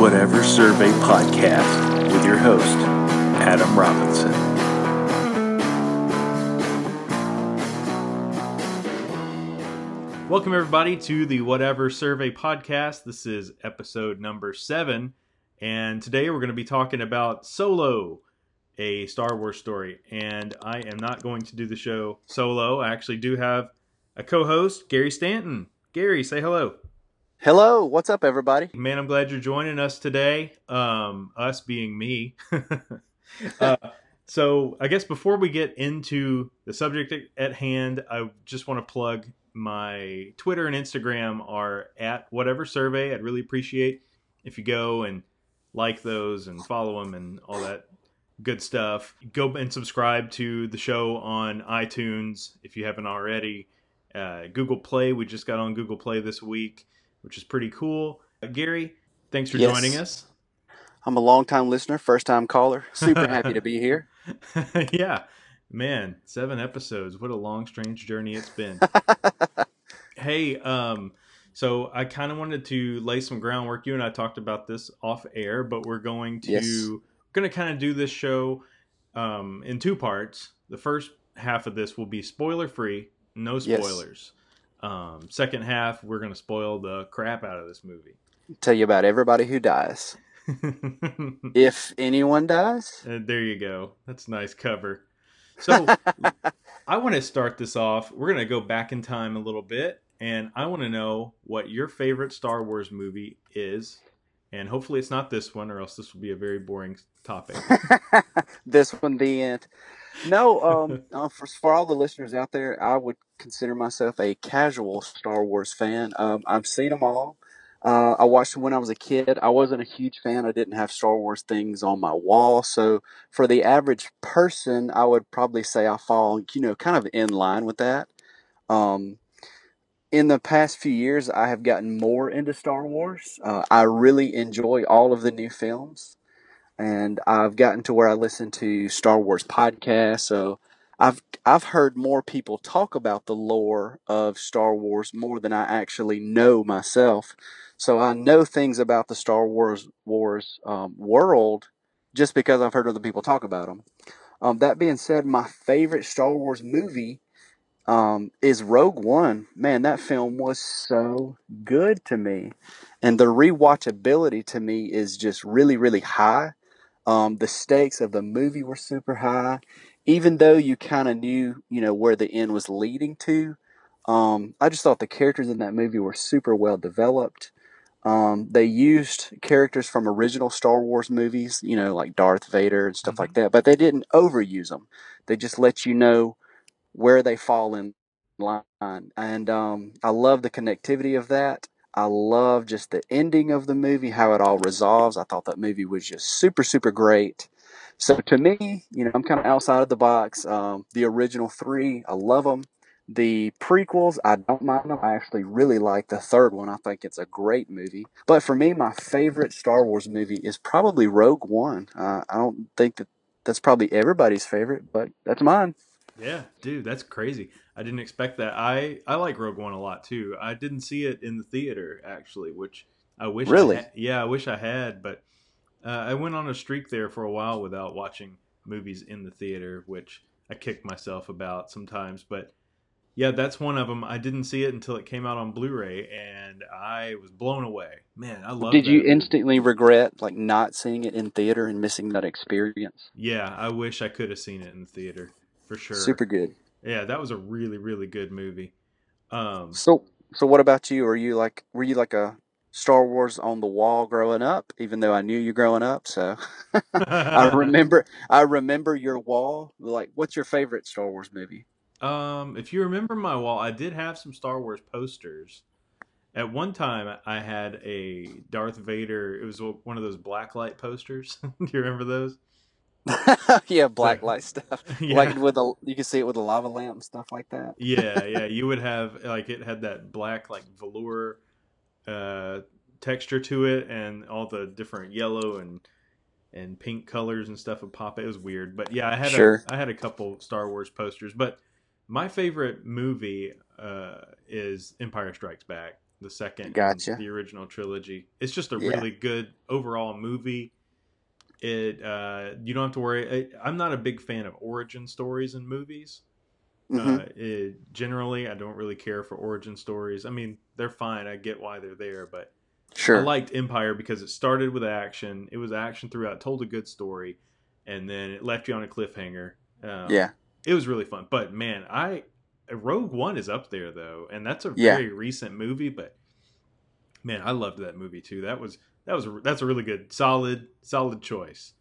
Whatever Survey podcast with your host, Adam Robinson. Welcome, everybody, to the Whatever Survey podcast. This is episode number seven, and today we're going to be talking about Solo, a Star Wars story. And I am not going to do the show solo. I actually do have a co host, Gary Stanton. Gary, say hello. Hello, what's up, everybody? Man, I'm glad you're joining us today. Um, us being me. uh, so, I guess before we get into the subject at hand, I just want to plug my Twitter and Instagram are at whatever survey. I'd really appreciate if you go and like those and follow them and all that good stuff. Go and subscribe to the show on iTunes if you haven't already. Uh, Google Play, we just got on Google Play this week, which is pretty cool. Uh, Gary, thanks for Yes. joining us. I'm a long-time listener, first-time caller. Super happy to be here. yeah, man, seven episodes. What a long, strange journey it's been. hey, um, so I kind of wanted to lay some groundwork. You and I talked about this off air, but we're going to Yes. going to kind of do this show um, in two parts. The first half of this will be spoiler free, no Yes. Um, second half, we're going to spoil the crap out of this movie. Tell you about everybody who dies. If anyone dies, Uh, there you go. That's a nice cover. So I want to start this off. We're going to go back in time a little bit, and I want to know what your favorite Star Wars movie is. And hopefully, it's not this one, or else this will be a very boring topic. this one the end. No, um, uh, for for all the listeners out there, I would consider myself a casual Star Wars fan. Um, I've seen them all. Uh, I watched them when I was a kid. I wasn't a huge fan. I didn't have Star Wars things on my wall. So for the average person, I would probably say I fall, you know, kind of in line with that. Um, in the past few years, I have gotten more into Star Wars. Uh, I really enjoy all of the new films and I've gotten to where I listen to Star Wars podcasts. So I've I've heard more people talk about the lore of Star Wars more than I actually know myself. So I know things about the Star Wars Wars um, world just because I've heard other people talk about them. Um, that being said, my favorite Star Wars movie um, is Rogue One. Man, that film was so good to me, and the rewatchability to me is just really, really high. Um, the stakes of the movie were super high, even though you kind of knew, you know, where the end was leading to. Um, I just thought the characters in that movie were super well developed. Um, they used characters from original Star Wars movies, you know, like Darth Vader and stuff like that, but they didn't overuse them. They just let you know where they fall in line. And um, I love the connectivity of that. I love just the ending of the movie, how it all resolves. I thought that movie was just super, super great. So to me, you know, I'm kind of outside of the box. Um, the original three, I love them. The prequels, I don't mind them. I actually really like the third one. I think it's a great movie. But for me, my favorite Star Wars movie is probably Rogue One. Uh, I don't think that that's probably everybody's favorite, but that's mine. yeah, dude, that's crazy. I didn't expect that. I I like Rogue One a lot too. I didn't see it in the theater actually, which I wish. I Really? had- yeah, I wish I had, but uh, I went on a streak there for a while without watching movies in the theater, which I kick myself about sometimes. But yeah, that's one of them. I didn't see it until it came out on Blu-ray, and I was blown away. Man, I love. Did you movie. instantly regret like not seeing it in theater and missing that experience? Yeah, I wish I could have seen it in the theater for sure. Super good. Yeah, that was a really really good movie. Um, So, so what about you? Are you like, were you like a Star Wars on the wall growing up? Even though I knew you growing up, so I remember, I remember your wall. Like, what's your favorite Star Wars movie? Um, if you remember my wall, I did have some Star Wars posters. At one time, I had a Darth Vader. It was one of those black light posters. Do you remember those? yeah, black light stuff. Yeah. Like with a, you can see it with a lava lamp and stuff like that. yeah, yeah. You would have like it had that black like velour uh, texture to it, and all the different yellow and and pink colors and stuff would pop. It was weird, but yeah, I had Sure. a, I had a couple Star Wars posters, but my favorite movie uh, is Empire Strikes Back. the second, Gotcha. the original trilogy. It's just a Yeah. really good overall movie. It uh, you don't have to worry. I, I'm not a big fan of origin stories in movies. Hmm Uh, it, generally, I don't really care for origin stories. I mean, they're fine. I get why they're there, but Sure. I liked Empire because it started with action. It was action throughout, told a good story, and then it left you on a cliffhanger. Um, yeah. it was really fun. But man, I Rogue One is up there though, and that's a Yeah. very recent movie. But man, I loved that movie too. That was that was that's a really good, solid, solid choice.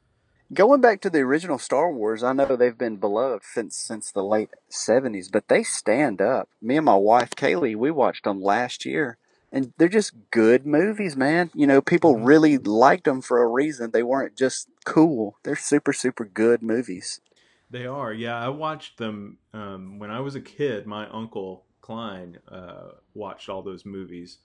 Going back to the original Star Wars, I know they've been beloved since since the late seventies, but they stand up. Me and my wife Kaylee, we watched them last year, and they're just good movies, man. You know, people Mhm. really liked them for a reason. They weren't just cool. They're super super good movies. They are, yeah. I watched them um, when I was a kid. My uncle Klein uh, watched all those movies,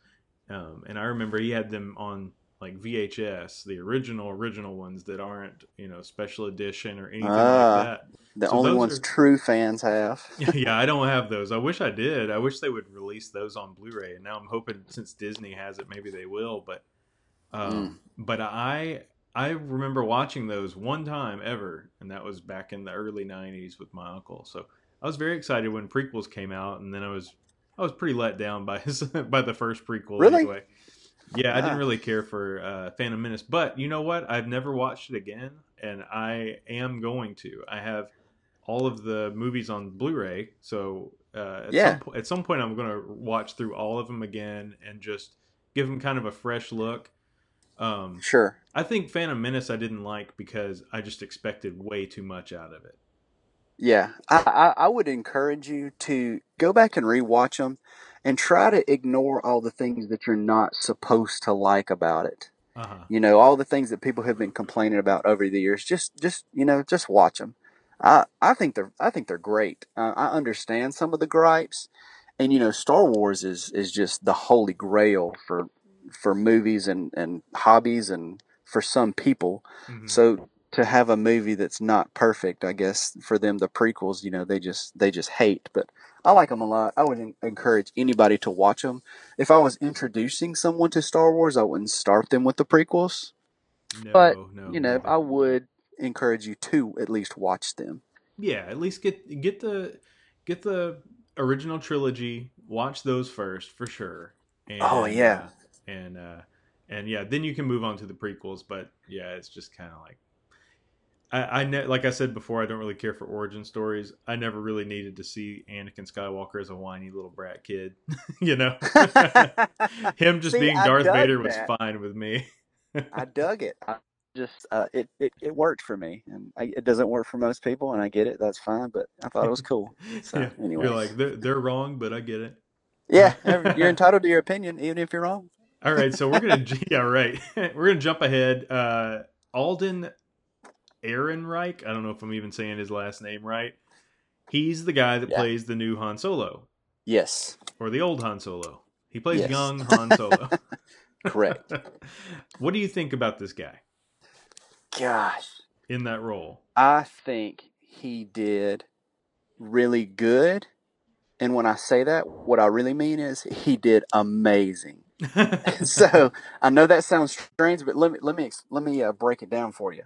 um, and I remember he had them on like VHS, the original original ones that aren't you know special edition or anything Ah. like that. The So only ones are- true fans have. yeah, I don't have those. I wish I did. I wish they would release those on Blu-ray. And now I'm hoping since Disney has it, maybe they will. But, um, but I I remember watching those one time ever, and that was back in the early '90s with my uncle. So I was very excited when prequels came out, and then I was I was pretty let down by his, by the first prequel. Really? Anyway. Yeah, I didn't really care for uh, Phantom Menace, but you know what? I've never watched it again, and I am going to. I have all of the movies on Blu-ray, so uh, at, Yeah. some at some point I'm going to watch through all of them again and just give them kind of a fresh look. Um, Sure. I think Phantom Menace I didn't like because I just expected way too much out of it. Yeah, I, I, I would encourage you to go back and rewatch them and try to ignore all the things that you're not supposed to like about it. Uh-huh. You know, all the things that people have been complaining about over the years. Just, just you know, just watch them. I, I think they're, I think they're great. Uh, I understand some of the gripes, and you know, Star Wars is is just the holy grail for for movies and and hobbies and for some people. Mhm. So to have a movie that's not perfect, I guess for them the prequels, you know, they just they just hate. But I like them a lot. I would en- encourage anybody to watch them. If I was introducing someone to Star Wars, I wouldn't start them with the prequels. no, but, no, You know, no. I would encourage you to at least watch them. yeah at least get get the get the original trilogy watch those first for sure and, Oh, yeah. uh, and uh and yeah then you can move on to the prequels but yeah it's just kind of like I, I ne- like I said before, I don't really care for origin stories. I never really needed to see Anakin Skywalker as a whiny little brat kid, you know. Him just See, being I Darth Vader was fine with me. I dug it. I just uh, it, it it worked for me, and I, it doesn't work for most people, and I get it. That's fine, but I thought it was cool. So, yeah. anyways. You're like they're they're wrong, but I get it. Yeah, you're entitled to your opinion, even if you're wrong. All right, so we're gonna yeah right. we're gonna jump ahead. Uh, Alden Ehrenreich. I don't know if I'm even saying his last name right. He's the guy that Yeah. plays the new Han Solo Yes, or the old Han Solo. He plays Yes. young Han Solo. correct. what do you think about this guy Gosh, in that role? I think he did really good. And when I say that, what I really mean is he did amazing. so I know that sounds strange, but let me let me let me uh, break it down for you.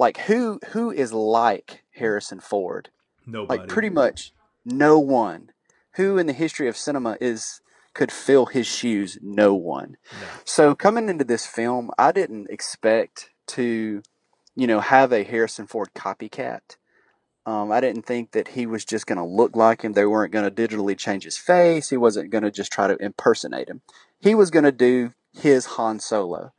Like who who is like Harrison Ford? Nobody. Like pretty much no one. Who in the history of cinema is could fill his shoes? No one. No. So coming into this film, I didn't expect to, you know, have a Harrison Ford copycat. Um, I didn't think that he was just going to look like him. They weren't going to digitally change his face. He wasn't going to just try to impersonate him. He was going to do his Han Solo.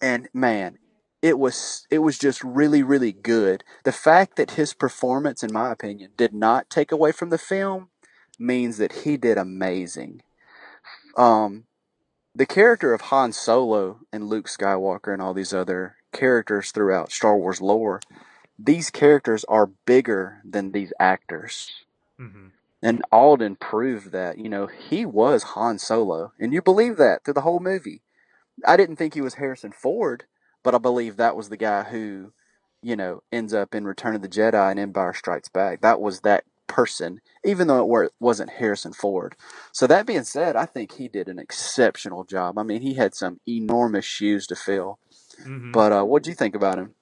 And man, it was it was just really really good. The fact that his performance in my opinion did not take away from the film means that he did amazing. Um the character of Han Solo and Luke Skywalker and all these other characters throughout Star Wars lore, these characters are bigger than these actors. hmm And Alden proved that, you know, he was Han Solo. And you believe that through the whole movie. I didn't think he was Harrison Ford, but I believe that was the guy who, you know, ends up in Return of the Jedi and Empire Strikes Back. That was that person, even though it were, wasn't Harrison Ford. So that being said, I think he did an exceptional job. I mean, he had some enormous shoes to fill. Mhm. But uh, what do you think about him?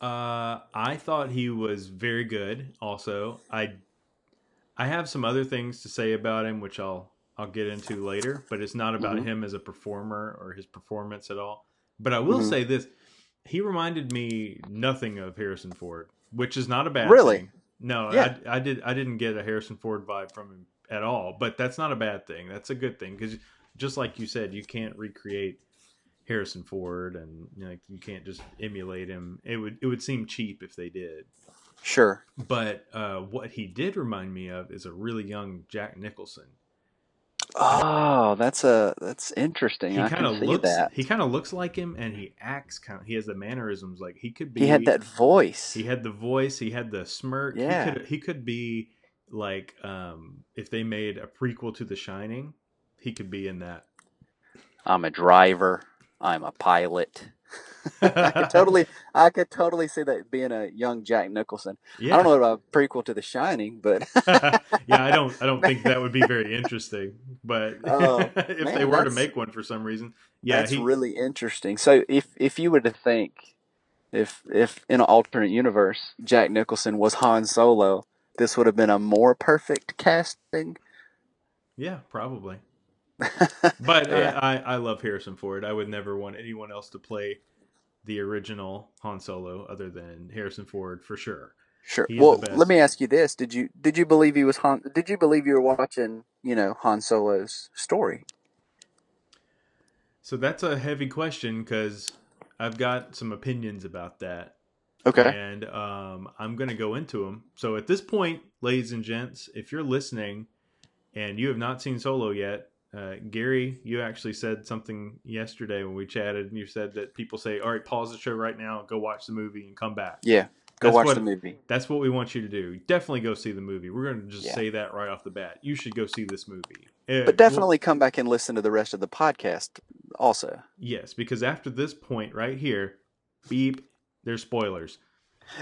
Uh, I thought he was very good. Also, I I have some other things to say about him, which I'll I'll get into later. But it's not about Mhm. him as a performer or his performance at all. But I will Mhm. say this: he reminded me nothing of Harrison Ford, which is not a bad thing. Really? thing. No, Yeah. I, I did I didn't get a Harrison Ford vibe from him at all. But that's not a bad thing. That's a good thing because just like you said, you can't recreate Harrison Ford, and you, know, you can't just emulate him. It would it would seem cheap if they did. Sure. But uh, what he did remind me of is a really young Jack Nicholson. Oh, that's a that's interesting. He I kind of looks that. he kind of looks like him, and he acts kind. of He has the mannerisms like he could be. He had that voice. He had the voice. He had the smirk. Yeah. He could he could be like um, if they made a prequel to The Shining, he could be in that. I'm a driver. I'm a pilot. I could totally, I could totally see that being a young Jack Nicholson. Yeah. I don't know about a prequel to The Shining, but yeah, I don't. I don't think that would be very interesting. But Oh, if they were to make one for some reason, yeah, that's he, really interesting. So if if you were to think, if if in an alternate universe Jack Nicholson was Han Solo, this would have been a more perfect casting. yeah, probably. But Yeah. I, I, love Harrison Ford. I would never want anyone else to play the original Han Solo other than Harrison Ford for sure. Sure. He is Well, let me ask you this: Did you did you believe he was Han? Did you believe you were watching, you know, Han Solo's story? So that's a heavy question because I've got some opinions about that. Okay. And um, I'm going to go into them. So at this point, ladies and gents, if you're listening and you have not seen Solo yet, uh, Gary, you actually said something yesterday when we chatted, and you said that people say, "All right, pause the show right now, go watch the movie, and come back." Yeah. Go That's watch what- the movie. That's what we want you to do. Definitely go see the movie. We're going to just Yeah. say that right off the bat. You should go see this movie. Uh, But definitely come back and listen to the rest of the podcast also. yes, because after this point right here, beep, there's spoilers.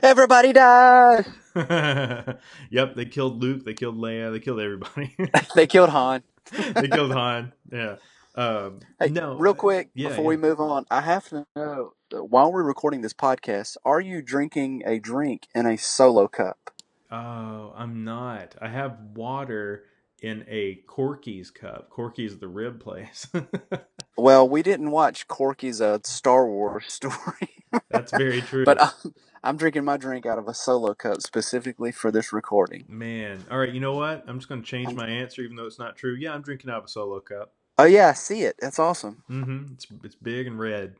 Everybody died. yep, they killed Luke. They killed Leia. They killed everybody. they killed Han. They killed Han. Yeah. Um, Hey, no, real quick yeah, before yeah. we move on, I have to know uh, while we're recording this podcast, are you drinking a drink in a solo cup? Oh, I'm not. I have water in a Corky's cup. Corky's the rib place. Well, we didn't watch Corky's uh, Star Wars story, That's very true. but I'm, I'm drinking my drink out of a solo cup specifically for this recording. Man, all right. You know what? I'm just going to change my answer, even though it's not true. Yeah, I'm drinking out of a solo cup. Oh yeah, I see it. That's awesome. Mm-hmm. It's it's big and red.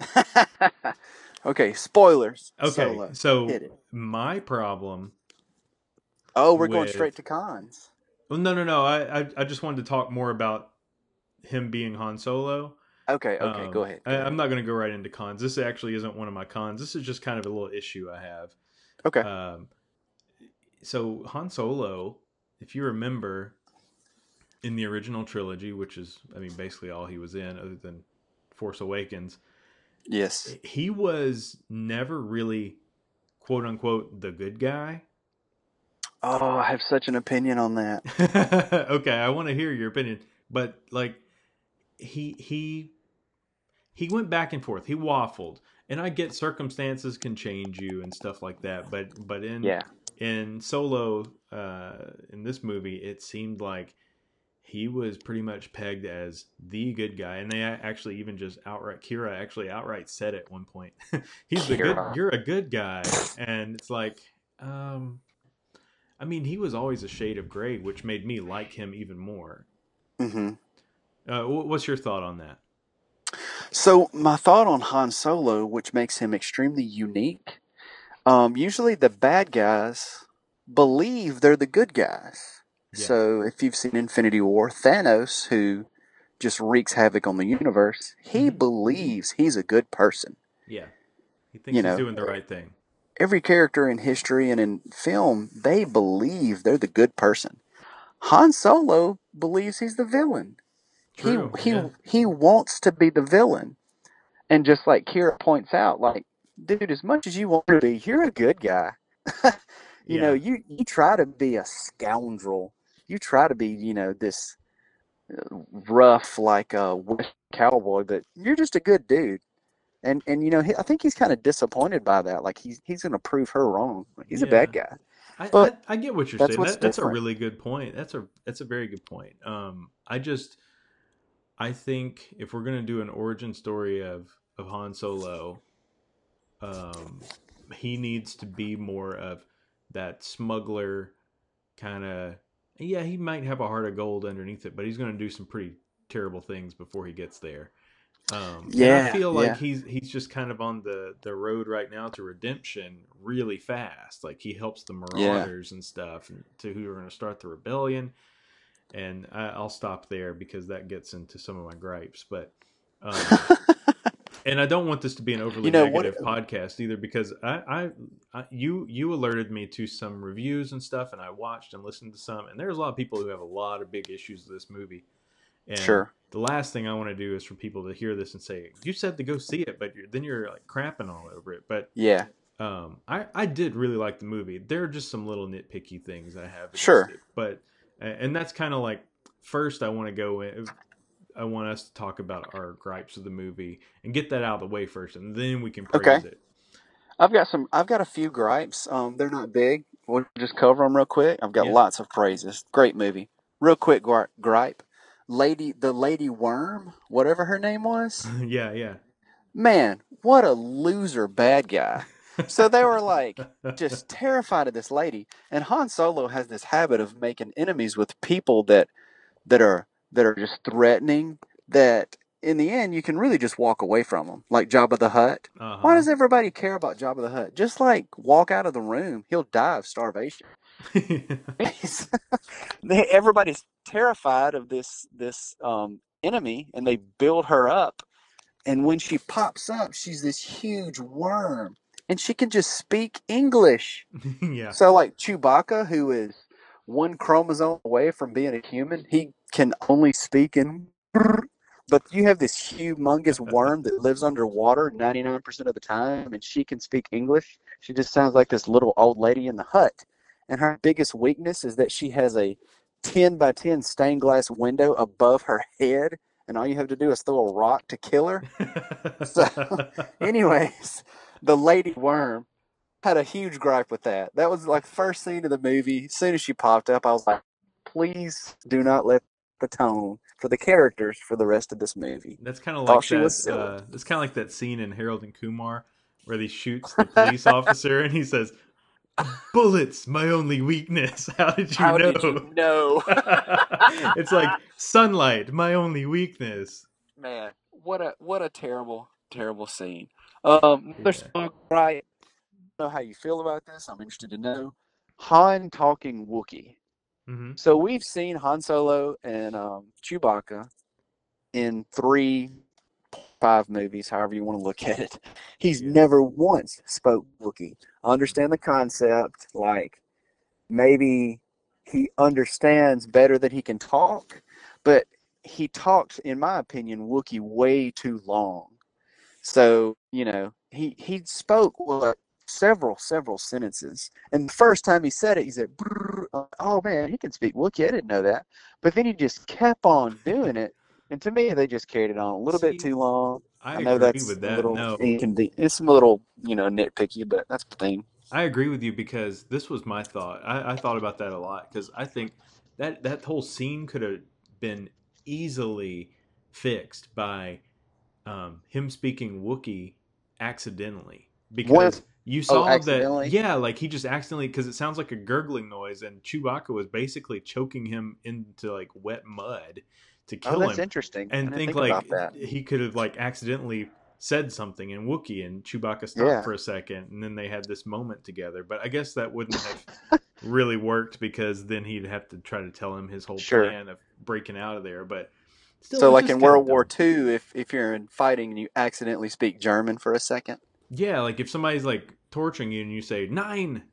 okay, spoilers. Okay, Solo. so my problem. Oh, we're going straight to cons. Well, no, no, no. I, I I just wanted to talk more about him being Han Solo. Okay, okay, Um, go ahead. go I. I'm not going to go right into cons. This actually isn't one of my cons. This is just kind of a little issue I have. Okay. Um, so Han Solo, if you remember, in the original trilogy, which is, I mean, basically all he was in, other than Force Awakens, yes. he was never really, quote unquote, the good guy. Oh, I have such an opinion on that. okay, I want to hear your opinion, but like, he he he went back and forth. He waffled, and I get circumstances can change you and stuff like that. But but in Yeah. in Solo, uh, in this movie, it seemed like he was pretty much pegged as the good guy, and they actually even just outright Qi'ra actually outright said at one point, "He's the good. You're a good guy," and it's like, um, I mean, he was always a shade of gray, which made me like him even more. hmm Uh, what's your thought on that? So my thought on Han Solo, which makes him extremely unique. Um, usually the bad guys believe they're the good guys. Yeah. So if you've seen Infinity War, Thanos, who just wreaks havoc on the universe, he Mhm. believes he's a good person. Yeah, he thinks You he's know, doing the right thing. Every character in history and in film, they believe they're the good person. Han Solo believes he's the villain. True, he he yeah. he wants to be the villain, and just like Qi'ra points out, like, dude, as much as you want to be, you're a good guy. You Yeah. know, you you try to be a scoundrel. You try to be, you know, this uh, rough like a West cowboy, but you're just a good dude. And and you know, he, I think he's kind of disappointed by that. Like he's he's going to prove her wrong. He's a bad guy. I, I, I get what you're that's saying. That, that's a really good point. That's a that's a very good point. Um, I just I think if we're gonna do an origin story of of Han Solo, um, he needs to be more of that smuggler kind of. Yeah, he might have a heart of gold underneath it, but he's gonna do some pretty terrible things before he gets there. Um, and I Yeah, feel yeah. like he's he's just kind of on the the road right now to redemption really fast. Like he helps the Yeah. Marauders and stuff, and to who are going to start the rebellion. And I, I'll stop there because that gets into some of my gripes. But um, and I don't want this to be an overly You know, what- negative podcast either because I, I, I you you alerted me to some reviews and stuff, and I watched and listened to some, and there's a lot of people who have a lot of big issues with this movie. And Sure. The last thing I want to do is for people to hear this and say, "You said to go see it, but you're, then you're like crapping all over it." But yeah. um, I I did really like the movie. There are just some little nitpicky things I have. Sure. it. but and that's kind of like first I want to go in. I want us to talk about our gripes of the movie and get that out of the way first, and then we can praise Okay. it. I've got some. I've got a few gripes. Um, they're not big. We'll just cover them real quick. I've got Yeah. lots of praises. Great movie. Real quick gri- gripe. Lady, the lady worm, whatever her name was. yeah, yeah. Man, what a loser bad guy. So they were like just terrified of this lady. And Han Solo has this habit of making enemies with people that that are that are just threatening. That in the end you can really just walk away from them, like Jabba the Hutt. Uh-huh. Why does everybody care about Jabba the Hutt? Just like walk out of the room, he'll die of starvation. Everybody's terrified of this this um, enemy, and they build her up. And when she pops up, she's this huge worm, and she can just speak English. yeah. So, like Chewbacca, who is one chromosome away from being a human, he can only speak in. But you have this humongous worm that lives underwater 99% of the time, and she can speak English. She just sounds like this little old lady in the hut. And her biggest weakness is that she has a 10 by 10 stained glass window above her head, and all you have to do is throw a rock to kill her. So, anyways, the lady worm had a huge gripe with that. That was like first scene of the movie. As soon as she popped up, I was like, please do not let the tone for the characters for the rest of this movie. That's kind of like that. Uh, that's kind of like that scene in Harold and Kumar where he shoots the police officer and he says, "Bullets, my only weakness." How did you How know? did you know? it's like sunlight, my only weakness. Man, what a what a terrible, terrible scene. Um, Yeah. some right. Know how you feel about this. I'm interested to know. Han talking Wookiee. hmm So we've seen Han Solo and um, Chewbacca in three, five movies, however you want to look at it. He's Yeah. never once spoke Wookiee. I understand the concept, like maybe he understands better than he can talk, but he talks, in my opinion, Wookiee way too long. So you know, he he spoke what several several sentences, and the first time he said it, he said, "Oh man, he can speak Wookiee." I didn't know that, but then he just kept on doing it, and to me, they just carried it on a little See, bit too long. I, I, know agree that's with a little No, inconvenient. It's a little you know nitpicky, but that's the thing. I agree with you because this was my thought. I, I thought about that a lot because I think that that whole scene could have been easily fixed by um, him speaking Wookiee accidentally because you saw that Oh, accidentally? yeah, like he just accidentally because it sounds like a gurgling noise and Chewbacca was basically choking him into like wet mud to kill Oh, kill that's him interesting. And think, think like that. he could have like accidentally said something in Wookiee and Chewbacca stopped Yeah. for a second and then they had this moment together. But I guess that wouldn't have really worked because then he'd have to try to tell him his whole Sure. plan of breaking out of there. But still, So, like in kinda World War dumb. II, if if you're in fighting and you accidentally speak German for a second, yeah, like if somebody's like torturing you and you say nein,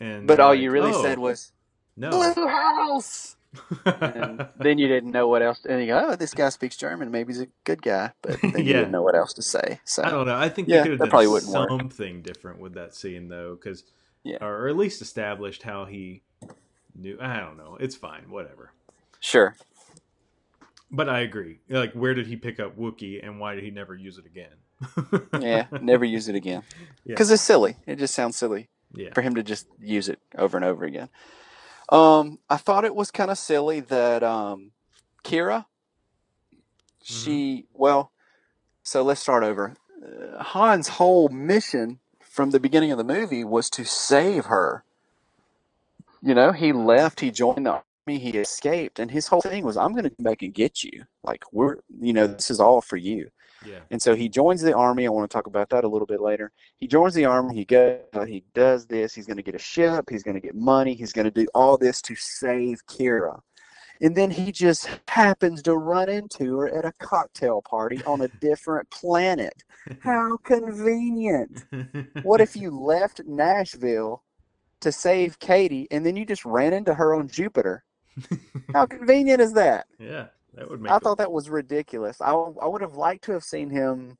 and but they're all like, you really "Oh, said was no, "Blue House," and then you didn't know what else. And you go, "Oh, this guy speaks German. Maybe he's a good guy," but then you Yeah. didn't know what else to say. So I don't know. I think Yeah, they could that have probably wouldn't work. something different with that scene though, because Yeah. or at least established how he knew. I don't know. It's fine, whatever. Sure. But I agree. Like, where did he pick up Wookiee, and why did he never use it again? Yeah. Never use it again Yeah. because it's silly. It just sounds silly yeah. for him to just use it over and over again. Um, I thought it was kind of silly that um, Qi'ra, she well, so let's start over. Uh, Han's whole mission from the beginning of the movie was to save her. You know, he left, he joined the army, he escaped, and his whole thing was, "I'm going to come back and get you. Like we're, you know, this is all for you." Yeah. And so he joins the army. I want to talk about that a little bit later. He joins the army. He goes. Uh, he does this. He's going to get a ship. He's going to get money. He's going to do all this to save Qi'ra. And then he just happens to run into her at a cocktail party on a different planet. How convenient! What if you left Nashville to save Katie and then you just ran into her on Jupiter? How convenient is that? yeah, that would make. I thought that was ridiculous. I, I would have liked to have seen him,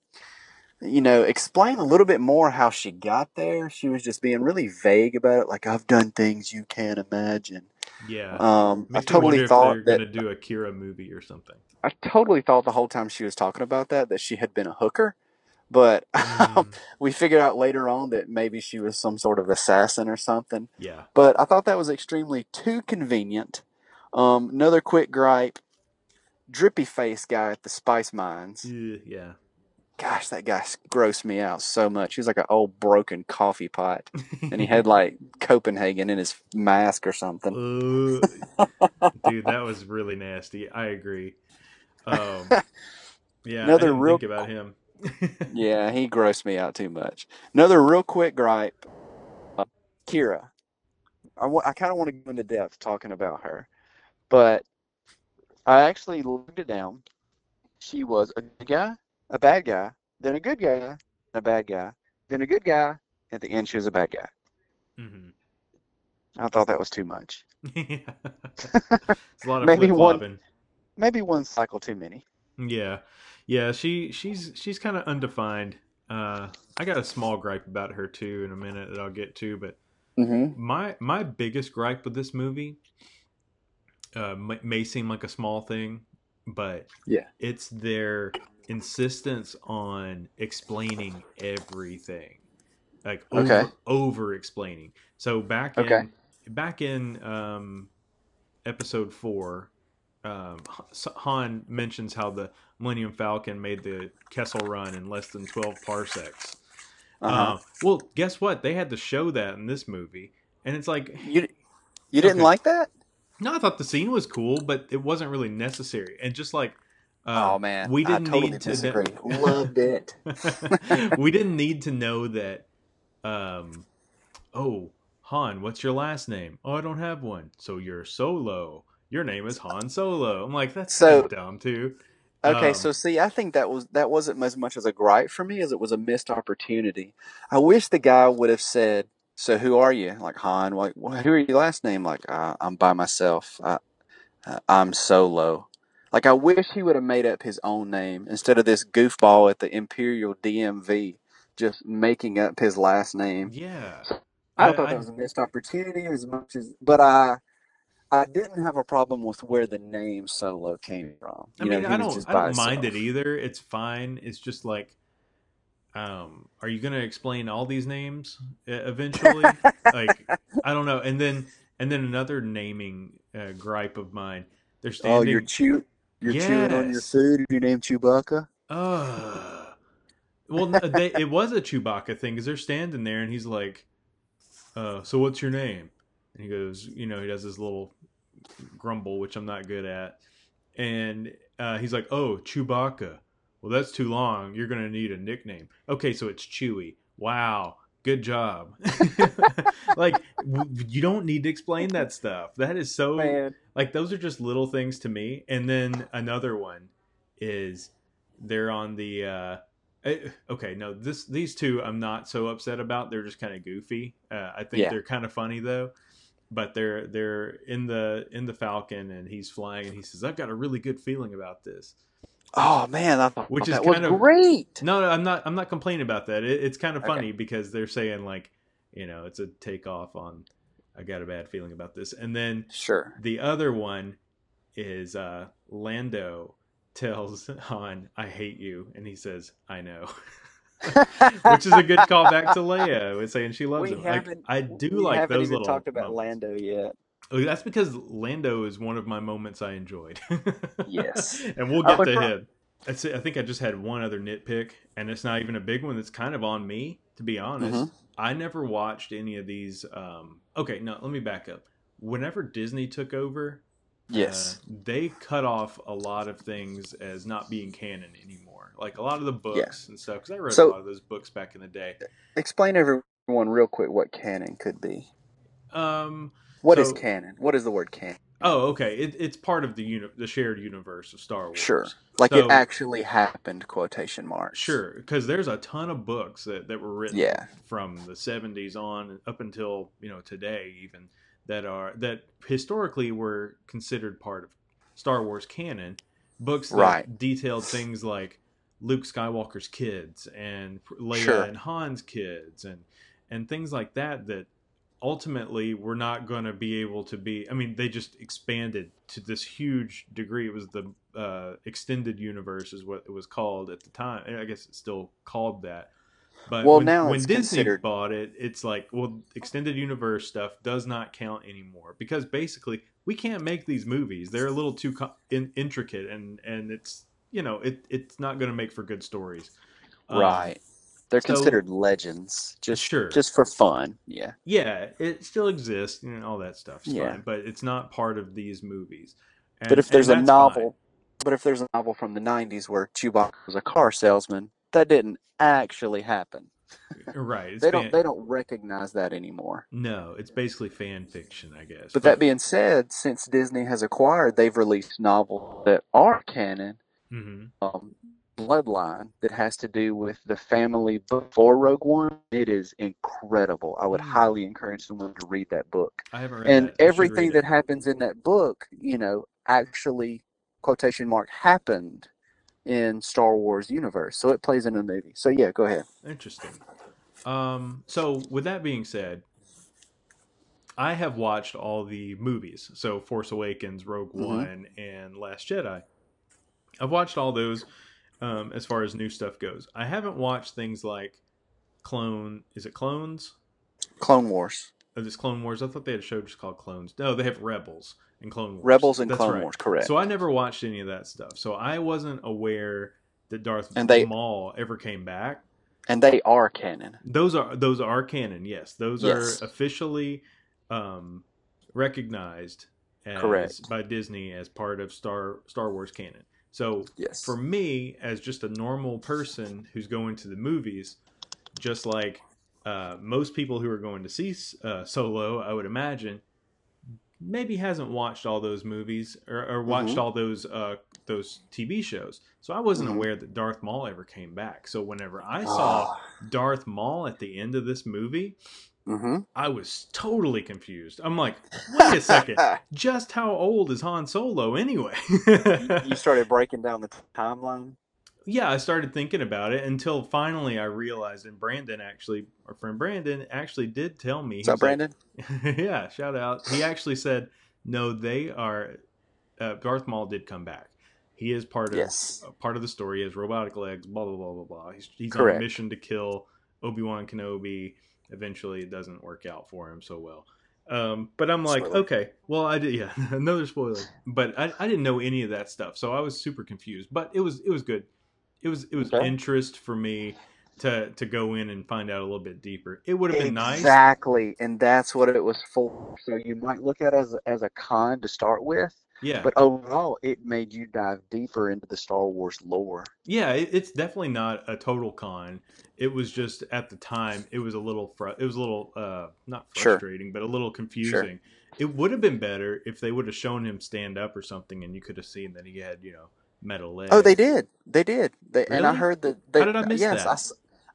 you know, explain a little bit more how she got there. She was just being really vague about it, like I've done things you can't imagine. yeah. Um, I Makes me wonder totally thought they're that gonna do a Qi'ra movie or something. I totally thought the whole time she was talking about that that she had been a hooker, but Mm, we figured out later on that maybe she was some sort of assassin or something. yeah. But I thought that was extremely too convenient. Um, another quick gripe: drippy face guy at the spice mines. Yeah. Yeah. gosh, that guy grossed me out so much. He was like an old broken coffee pot, and he had like Copenhagen in his mask or something. Uh, dude, that was really nasty. I agree. Um, yeah, Another real- think about him. Yeah, he grossed me out too much. Another real quick gripe: uh, Qi'ra. I I kind of want to go into depth talking about her, but I actually looked it down. She was a good guy, a bad guy, then a good guy, a bad guy, then a good guy. At the end, she was a bad guy. Mhm. I thought that was too much. Yeah. it's a lot of Maybe one- Maybe one cycle too many. Yeah, yeah. She she's she's kind of undefined. Uh, I got a small gripe about her too in a minute that I'll get to, but Mm-hmm. my my biggest gripe with this movie uh, may, seem like a small thing, but Yeah. it's their insistence on explaining everything, like over Okay. over explaining. So back in Okay. back in um, episode four, um, Han mentions how the Millennium Falcon made the Kessel Run in less than twelve parsecs. Uh-huh. Uh, well, guess what? They had to show that in this movie, and it's like, you you didn't like that? No, I thought the scene was cool, but it wasn't really necessary. And just like, uh, oh man, we didn't I totally need to. disagree. Loved it. we didn't need to know that. Um, oh, Han, what's your last name? Oh, I don't have one. So you're Solo. Your name is Han Solo. I'm like, that's So- so dumb too. Okay, Um, so see, I think that was that wasn't as much as a gripe for me as it was a missed opportunity. I wish the guy would have said, "So who are you?" Like Han, like "Well, who are your last name? Like uh, I'm by myself. I, uh, I'm Solo. Like I wish he would have made up his own name instead of this goofball at the Imperial DMV just making up his last name. Yeah. I, I- thought I- that was a missed opportunity as much as, but I. I didn't have a problem with where the name Solo came from. I You mean, I was don't, just I by don't mind it himself. either. It's fine. It's just like, um, are you gonna explain all these names uh, eventually? like, I don't know. And then, and then another naming uh, gripe of mine. They're standing. Oh, you're chew, you're chewing on your food. Your name Chewbacca. Ugh. Well, they, it was a Chewbacca thing because they're standing there and he's like, uh, "So what's your name?" And he goes, "You know, he does this little grumble, which I'm not good at." And uh, he's like, "Oh, Chewbacca. Well, that's too long. You're gonna need a nickname. Okay, so it's Chewy. Wow, good job. like, w- you don't need to explain that stuff. That is so Man, like those are just little things to me and then another one is they're on the uh eh, okay no this these two i'm not so upset about they're just kind of goofy uh, i think Yeah. they're kind of funny though but they're they're in the in the falcon and he's flying and he says i've got a really good feeling about this oh man, I thought Which that is was kind of- great. no, no i'm not i'm not complaining about that it, it's kind of Okay. funny because they're saying like you know, it's a takeoff on I got a bad feeling about this. And then Sure. the other one is uh, Lando tells Han, "I hate you," and he says, "I know," which is a good callback to Leia, saying she loves we him. Like. I do like those little. talked about moments. Lando yet. Oh, that's because Lando is one of my moments I enjoyed. Yes. and we'll get to him. That's it. I think I just had one other nitpick, and it's not even a big one. It's kind of on me, to be honest. Mhm. I never watched any of these. Um, okay, no, let me back up. Whenever Disney took over, Yes. uh, they cut off a lot of things as not being canon anymore. Like a lot of the books and stuff. Because I read So- a lot of those books back in the day. Explain everyone real quick what canon could be. Um, What is So- canon? What is the word canon? oh, okay. It, it's part of the uni- the shared universe of Star Wars. Sure. Like So- it actually happened, quotation marks. Sure, because there's a ton of books that, that were written Yeah. from the 70s on up until you know today, even that are that historically were considered part of Star Wars canon. Books that Right. detailed things like Luke Skywalker's kids and Leia Sure. and Han's kids and and things like that that ultimately were not going to be able to be i mean they just expanded to this huge degree. It was the uh, extended universe is what it was called at the time. I guess it's still called that. But Well, when, now when disney considered- bought it it's like well extended universe stuff does not count anymore because basically we can't make these movies. They're a little too co- in, intricate and and it's you know it it's not going to make for good stories. Um, Right. They're so- considered legends, just Sure. just for fun. Yeah. yeah, it still exists and all that stuff. Yeah. fine, but it's not part of these movies. And, But if there's a novel, but if there's a novel from the '90s where Chewbacca was a car salesman, that didn't actually happen. right? It's They don't they don't recognize that anymore. no, it's basically fan fiction, I guess. But that being said, since Disney has acquired, they've released novels that are canon. hmm Um, Bloodline that has to do with the family before Rogue One. It is incredible. I would Hmm. highly encourage someone to read that book. I haven't read and that. Everything that happens in that book, you know, actually quotation mark happened in Star Wars universe. So it plays in the movie. So yeah, go ahead. Interesting. Um, so with that being said, I have watched all the movies. So Force Awakens, Rogue Mhm. One, and Last Jedi. I've watched all those um, as far as new stuff goes. I haven't watched things like Clone. Is it Clones? Clone Wars, Oh, this Clone Wars. I thought they had a show just called Clones. No, they have Rebels and Clone Wars. Rebels and That's Clone right. Wars, correct? So I never watched any of that stuff. So I wasn't aware that Darth And they- Maul ever came back. and they are canon. Those are those are canon. Yes, those Yes. are officially um, recognized as, Correct. by Disney as part of Star Star Wars canon. So Yes. for me, as just a normal person who's going to the movies, just like uh, most people who are going to see uh, Solo, I would imagine, maybe hasn't watched all those movies or, or watched Mhm. all those uh, those TV shows. So I wasn't Mhm. aware that Darth Maul ever came back. So whenever I saw Ah. Darth Maul at the end of this movie, Mhm. I was totally confused. I'm like, wait a second, just how old is Han Solo anyway? you started breaking down the timeline. yeah, I started thinking about it until finally I realized, and Brandon actually, our friend Brandon actually did tell me. What's up, he's like- Brandon? yeah, shout out. He actually said, no, they are. Uh, Darth Maul did come back. He is part of Yes. uh, part of the story. He has robotic legs. Blah blah blah blah blah. He's, he's on a mission to kill Obi Wan Kenobi. Eventually, it doesn't work out for him so well. Um, but I'm like, Spoiler. okay, well, I did, yeah, another spoiler. But I, I didn't know any of that stuff, so I was super confused. But it was it was good. It was it was Okay. interest for me to to go in and find out a little bit deeper. It would have been nice. Exactly, and that's what it was for. So you might look at it as as a con to start with, Yeah, but overall, it made you dive deeper into the Star Wars lore. yeah, it, it's definitely not a total con. It was just at the time, it was a little fr- it was a little uh not Sure. frustrating, but a little confusing. It would have been better if they would have shown him stand up or something, and you could have seen that he had you know metal legs. Oh, they did. They did. They and I heard that. They, How did I miss yes, that? I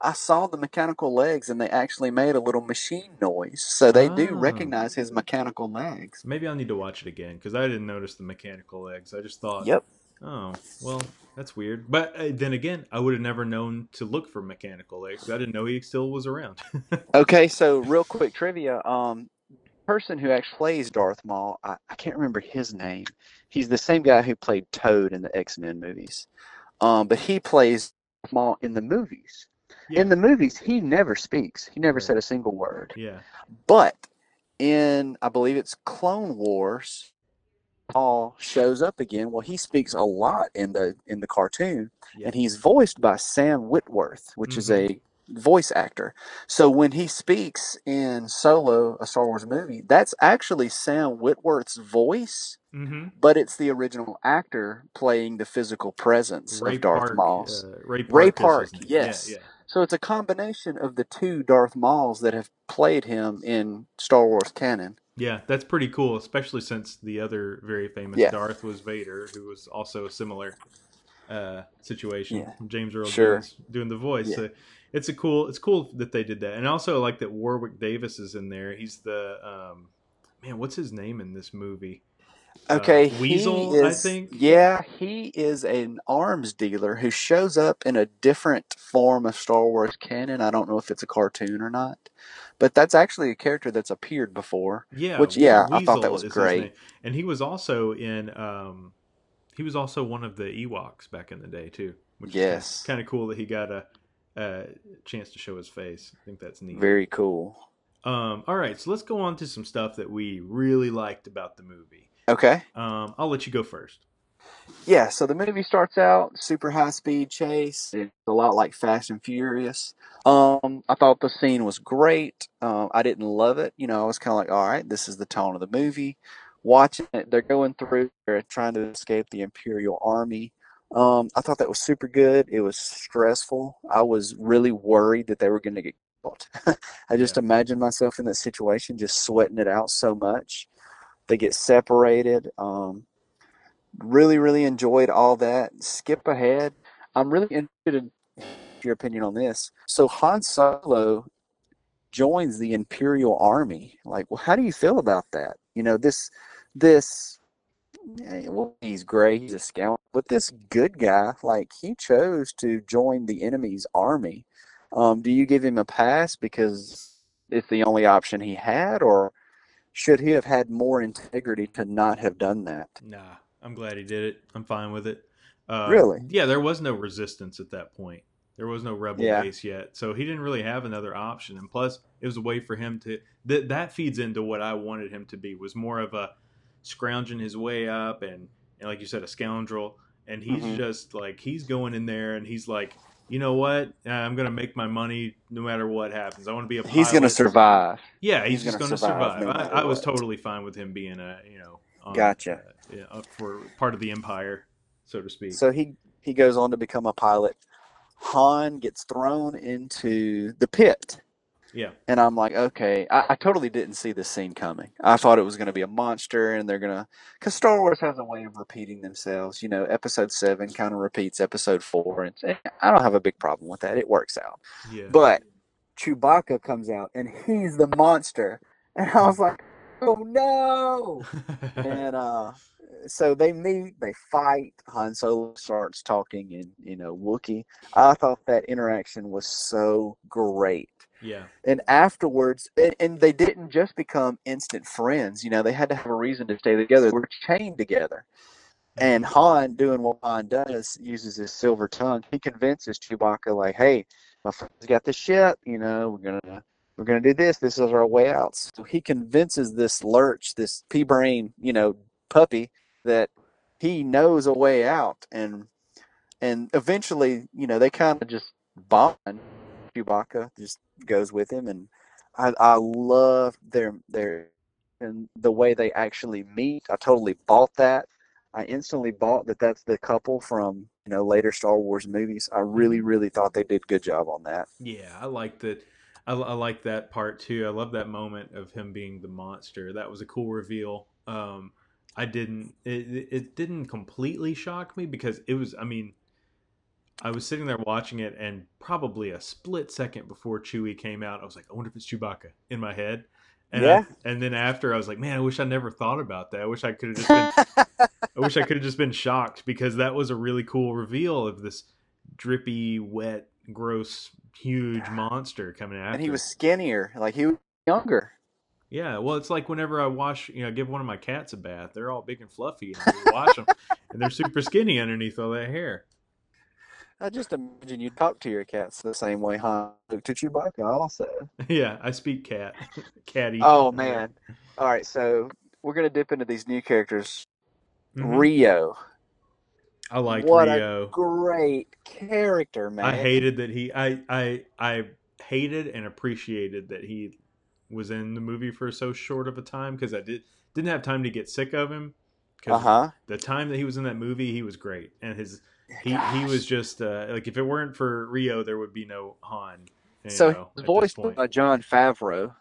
I saw the mechanical legs, and they actually made a little machine noise. So they do Ah. recognize his mechanical legs. Maybe I'll need to watch it again because I didn't notice the mechanical legs. I just thought, Yep. Oh well, that's weird. But uh, then again, I would have never known to look for mechanical legs. I didn't know he still was around. Okay, so real quick trivia. Um, person who actually plays Darth Maul, I, I can't remember his name. He's the same guy who played Toad in the X Men movies. Um, but he plays Maul in the movies. Yeah. In the movies, he never speaks. He never Right. said a single word. yeah, But in, I believe it's Clone Wars, Maul shows up again. Well, he speaks a lot in the in the cartoon, Yeah. and he's voiced by Sam Witwer, which is a voice actor. So when he speaks in Solo, a Star Wars movie, that's actually Sam Witwer's voice, mm-hmm. but it's the original actor playing the physical presence Ray of Darth Park. Maul's. Uh, Ray Park. Ray Park, yes. Yeah, yeah. So it's a combination of the two Darth Mauls that have played him in Star Wars canon. Yeah, that's pretty cool, especially since the other very famous Yeah. Darth was Vader, who was also a similar uh, situation. Yeah. James Earl Sure. Jones doing the voice. Yeah. So it's a cool. It's cool that they did that, and also I like that Warwick Davis is in there. He's the um, man. What's his name in this movie? Uh, Okay, Weazel, he I is, think? Yeah, he is an arms dealer who shows up in a different form of Star Wars canon. I don't know if it's a cartoon or not, but that's actually a character that's appeared before. Yeah, Which, yeah, I thought that Weazel was great. And he was also in. Um, he was also one of the Ewoks back in the day too. Which Yes. is kind of cool that he got a, a chance to show his face. I think that's neat. Very cool. Um, all right, so let's go on to some stuff that we really liked about the movie. Okay. Um, I'll let you go first. Yeah, so the movie starts out super high speed chase. It's a lot like Fast and Furious. Um, I thought the scene was great. Um, I didn't love it. You know, I was kind of like, all right, this is the tone of the movie. Watching it, they're going through, they're trying to escape the Imperial Army. Um, I thought that was super good. It was stressful. I was really worried that they were going to get killed. I just Yeah. imagined myself in that situation, just sweating it out so much. They get separated. Um, really, really enjoyed all that. Skip ahead. I'm really interested in your opinion on this. So Han Solo joins the Imperial Army. Like, well, how do you feel about that? You know, this, this. eh, Well, he's gray. He's a scout, but this good guy, like, he chose to join the enemy's army. Um, do you give him a pass because it's the only option he had, or should he have had more integrity to not have done that? Nah, I'm glad he did it. I'm fine with it. Uh, Really? Yeah, there was no resistance at that point. There was no rebel Yeah. base yet, so he didn't really have another option. And plus, it was a way for him to that that feeds into what I wanted him to be was more of a scrounging his way up and, and like you said, a scoundrel. And he's Mhm. just like he's going in there and he's like, you know what? Uh, I'm gonna make my money no matter what happens. I want to be a. Pilot. He's going to survive. Yeah, he's, He's just gonna survive survive. no I, I was totally fine with him being a you know um, Gotcha. uh, yeah, up for part of the empire, so to speak. So he he goes on to become a pilot. Han gets thrown into the pit, yeah, and I'm like, okay, I, I totally didn't see this scene coming. I thought it was going to be a monster, and they're gonna, because Star Wars has a way of repeating themselves. You know, Episode Seven kind of repeats Episode Four, and eh, I don't have a big problem with that. It works out. yeah, But Chewbacca comes out, and he's the monster, and I was like, oh no! and uh, so they meet, they fight. Han Solo starts talking in you know Wookiee. I thought that interaction was so great. Yeah, And afterwards, and, and they didn't just become instant friends. You know, they had to have a reason to stay together. They were chained together. Mm-hmm. And Han, doing what Han does, uses his silver tongue. He convinces Chewbacca, like, "Hey, my friend's got the ship. You know, we're gonna we're gonna do this. This is our way out." So he convinces this lurch, this pea brain, you know, puppy, that he knows a way out. And and eventually, you know, they kind of just bond. Chewbacca just goes with him, and I I love their their and the way they actually meet. I totally bought that. I instantly bought that that's the couple from you know later Star Wars movies. I really really thought they did a good job on that. yeah. I like that. I, I like that part too. I love that moment of him being the monster. That was a cool reveal. Um, I didn't. It- it didn't completely shock me because it was. I mean, I was sitting there watching it, and probably a split second before Chewie came out, I was like, I wonder if it's Chewbacca in my head. And Yeah. I, and then after I was like, man, I wish I never thought about that. I wish I could have just been I wish I could have just been shocked because that was a really cool reveal of this drippy, wet, gross, huge monster coming out. and he was skinnier, like he was younger. Yeah, well, it's like whenever I wash, you know, give one of my cats a bath, they're all big and fluffy, and you wash them, and they're super skinny underneath all that hair. I just imagine you talk to your cats the same way, huh? Look to Chewbacca also. yeah, I speak cat, catty. Oh man! All right, so we're gonna dip into these new characters. Mhm. Rio, I like what a Rio. great character, man. I hated that he. I I I hated and appreciated that he was in the movie for so short of a time because I did didn't have time to get sick of him. 'cause Uh huh. The time that he was in that movie, he was great, and his he he was just uh, like if it weren't for Rio, there would be no Han. So know, voiced by Jon Favreau,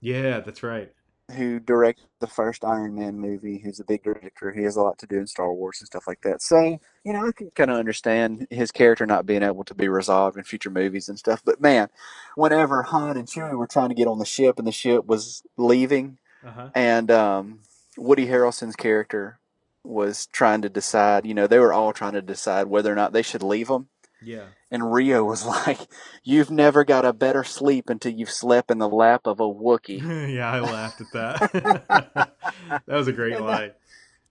Yeah, that's right. who directed the first Iron Man movie. Who's a big director. He has a lot to do in Star Wars and stuff like that. So you know, I can kind of understand his character not being able to be resolved in future movies and stuff. But man, whenever Han and Chewie were trying to get on the ship and the ship was leaving, Uh huh. and um, Woody Harrelson's character was trying to decide. You know, they were all trying to decide whether or not they should leave him. Yeah. And Rio was like, "You've never got a better sleep until you've slept in the lap of a Wookiee." yeah, I laughed at that. that was a great line.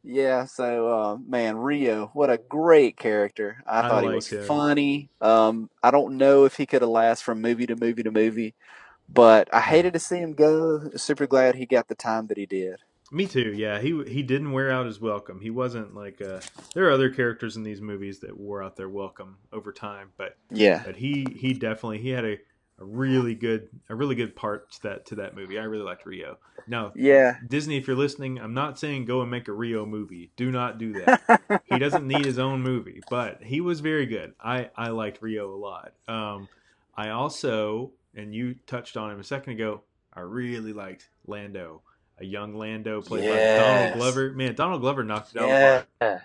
yeah, so uh, man, Rio, what a great character! I, I thought he was him. funny. Um, I don't know if he could have lasted from movie to movie to movie, but I hated to see him go. Super glad he got the time that he did. Me too. Yeah, he he didn't wear out his welcome. He wasn't like uh there are other characters in these movies that wore out their welcome over time, but Yeah, but he he definitely he had a, a really good a really good part to that to that movie. I really liked Rio. Now, yeah. Disney, if you're listening, I'm not saying go and make a Rio movie. Do not do that. he doesn't need his own movie, but he was very good. I I liked Rio a lot. Um, I also, and you touched on him a second ago. I really liked Lando, a young Lando played by Donald Glover. Man, Donald Glover knocked it out. of the park.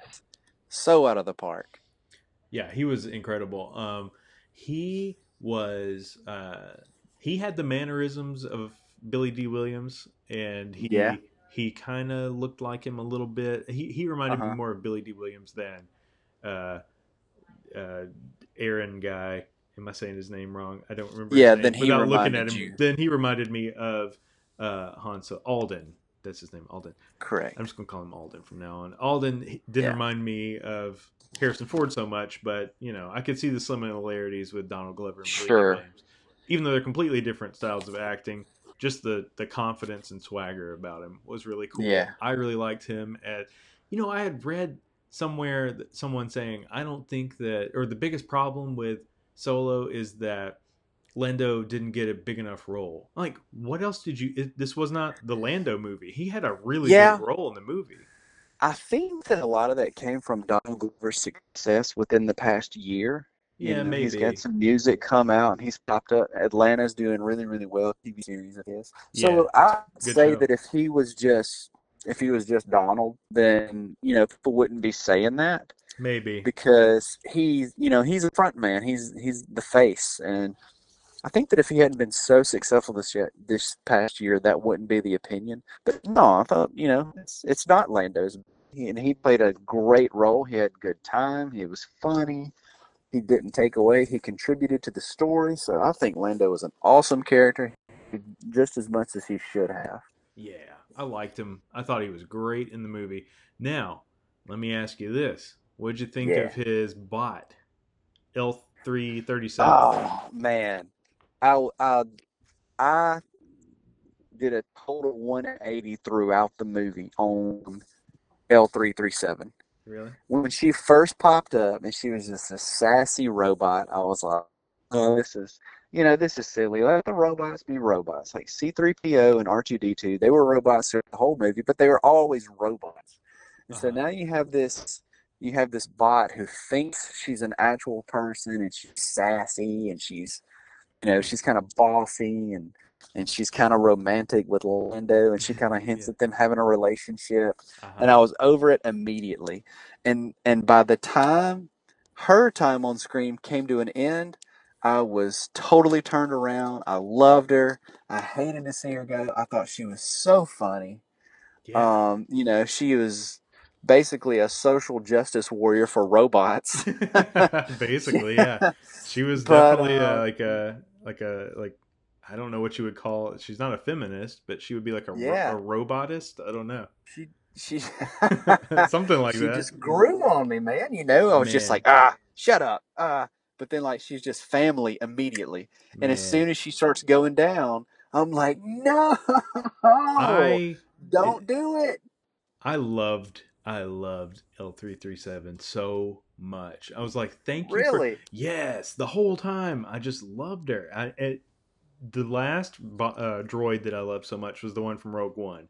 So out of the park. Yeah, he was incredible. Um, he was uh, he had the mannerisms of Billy Dee Williams, and he Yeah. he kind of looked like him a little bit. He he reminded Uh-huh. me more of Billy Dee Williams than uh, uh, Aaron guy. Am I saying his name wrong? I don't remember. his Yeah, name. then he Without looking at him, then he reminded me of uh, Hansa Alden. That's his name, Alden. Correct. I'm just gonna call him Alden from now on. Alden didn't Yeah. remind me of Harrison Ford so much, but you know, I could see the similarities with Donald Glover and Sure. Williams. Even though they're completely different styles of acting, just the the confidence and swagger about him was really cool. Yeah. I really liked him at you know, I had read somewhere that someone saying, I don't think that or the biggest problem with Solo is that Lando didn't get a big enough role. Like, what else did you? It, this was not the Lando movie. He had a really Yeah. big role in the movie. I think that a lot of that came from Donald Glover's success within the past year. You Yeah, know, maybe. He's got some music come out and he's popped up. Atlanta's doing really, really well. TV series of his. So I'd say that if he was just if he was just Donald, then you know people wouldn't be saying that Maybe. because he's you know he's a front man. He's he's the face, and I think that if he hadn't been so successful this year, this past year, that wouldn't be the opinion. But no, I thought you know it's it's not Lando's, he, and he played a great role. He had good time. He was funny. He didn't take away. He contributed to the story. So I think Lando was an awesome character, just as much as he should have. Yeah, I liked him. I thought he was great in the movie. Now, let me ask you this: What'd you think Yeah. of his bot, L three thirty seven? Oh man, I I I did a total 180 throughout the movie on L337. Really? When she first popped up and she was just a sassy robot, I was like, "Oh, this is." You know, this is silly. Let the robots be robots. Like C3PO and R2D2, they were robots throughout the whole movie, but they were always robots. And so Uh-huh. now you have this you have this bot who thinks she's an actual person and she's sassy and she's you know, she's kind of bossy and and she's kind of romantic with Lando and she kind of hints Yeah. at them having a relationship Uh-huh. and I was over it immediately. And and by the time her time on screen came to an end, I was totally turned around. I loved her. I hated to see her go. I thought she was so funny. Yeah. Um, you know, she was basically a social justice warrior for robots. Basically, yeah. She was But, definitely uh, uh, like a like a like I don't know what you would call. She's not a feminist, but she would be like a, ro- a robotist. I don't know. She she Something like she that. just grew on me, man. You know, I was just like, ah, shut up, ah. But then, like, she's just family immediately. And as soon as she starts going down, I'm like, no, I don't do it. I loved I loved L three three seven so much. I was like, thank you for Really? yes. The whole time, I just loved her. I it, the last uh, droid that I loved so much was the one from Rogue One.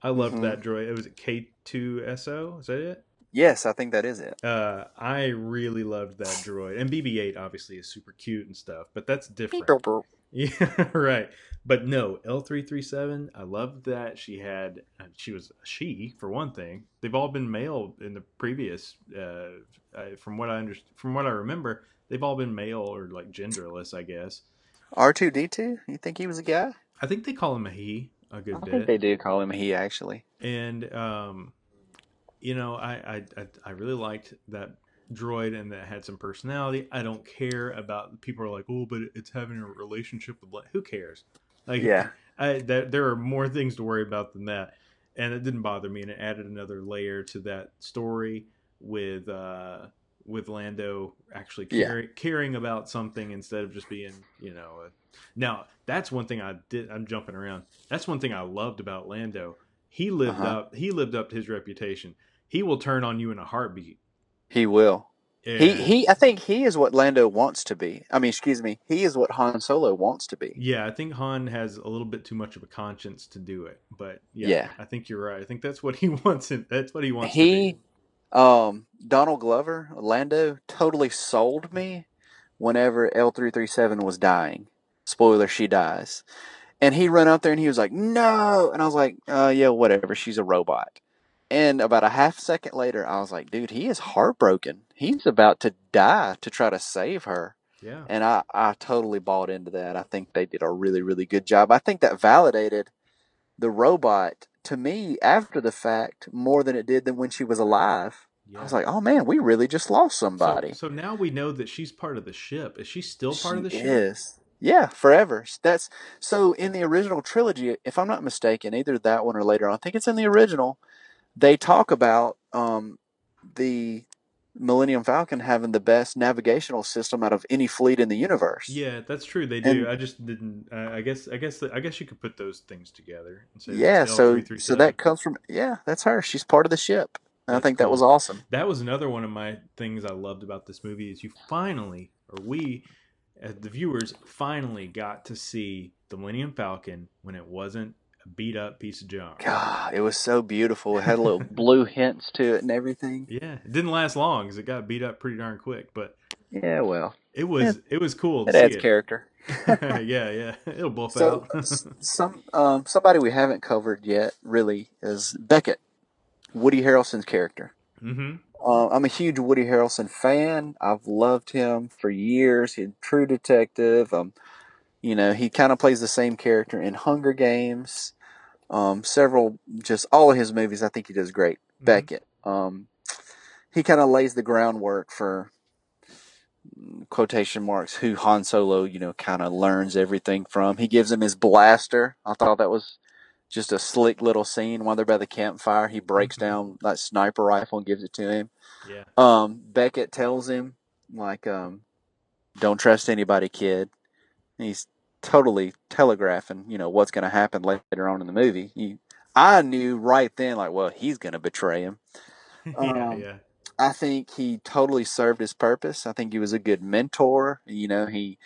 I loved Mhm. that droid. It was K two SO. Is that it? Yes, I think that is it. Uh, I really loved that droid, and BB-8 obviously is super cute and stuff, but that's different. Yeah, right. But no, L three three seven. I loved that she had. uh, She was she for one thing. They've all been male in the previous. Uh, uh, from what I under, from what I remember, they've all been male or like genderless. I guess. R two D two. You think he was a guy? I think they call him a he a good I bit. think they do call him a he actually. and um, you know, I, I I I really liked that droid and that had some personality. I don't care about people are like, oh, but it's having a relationship with Le-" who cares? Like, Yeah. I that there are more things to worry about than that, and it didn't bother me, and it added another layer to that story with uh with Lando actually Yeah. caring caring about something instead of just being you know. A, now that's one thing I did. I'm jumping around. That's one thing I loved about Lando. He lived Uh-huh. up. He lived up to his reputation. He will turn on you in a heartbeat. He will. He he. I think he is what Lando wants to be. I mean, excuse me. He is what Han Solo wants to be. Yeah, I think Han has a little bit too much of a conscience to do it. But yeah, Yeah. I think you're right. I think that's what he wants. Him. That's what he wants. to He, be. um, Donald Glover, Lando, totally sold me whenever L three three seven was dying. Spoiler: she dies, and he run out there and he was like, "No," and I was like, "Uh, yeah, whatever. She's a robot." And about a half second later, I was like, "Dude, he is heartbroken. He's about to die to try to save her." Yeah, And I, I totally bought into that. I think they did a really, really good job. I think that validated the robot to me after the fact more than it did than when she was alive. yeah. I was like, oh man, we really just lost somebody. So, so now we know that she's part of the ship. Is she still part of the ship? Yes. Yeah, forever. That's so in the original trilogy, if I'm not mistaken, either that one or later on, I think it's in the original, they talk about um, the Millennium Falcon having the best navigational system out of any fleet in the universe. Yeah, that's true. They do. And- I just didn't. Uh, I guess. I guess. I guess you could put those things together. And say Yeah, so so that comes from yeah, that's her. She's part of the ship. And I think that was awesome. that was another one of my things I loved about this movie is you finally, or we, as the viewers, finally got to see the Millennium Falcon when it wasn't beat up piece of junk. God, it was so beautiful. It had little blue hints to it and everything. Yeah, it didn't last long because it got beat up pretty darn quick, but Yeah, well, it was it was cool to it see adds it. character. yeah, yeah, it'll buff So out. some um, somebody we haven't covered yet really is Beckett, Woody Harrelson's character. hmm Uh, I'm a huge Woody Harrelson fan. I've loved him for years. He's a True Detective. Um, you know, he kind of plays the same character in Hunger Games. Um, several, just all of his movies. I think he does great. Mm-hmm. Beckett. Um, he kind of lays the groundwork for mm, quotation marks who Han Solo, you know, kind of learns everything from. He gives him his blaster. I thought that was just a slick little scene while they're by the campfire. He breaks Mhm. down that sniper rifle and gives it to him. Yeah, Um, Beckett tells him like, um, "Don't trust anybody, kid." And he's totally telegraphing, you know, what's going to happen later on in the movie. He, I knew right then, like, well, he's going to betray him. yeah, Um, yeah. I think he totally served his purpose. I think he was a good mentor. You know, he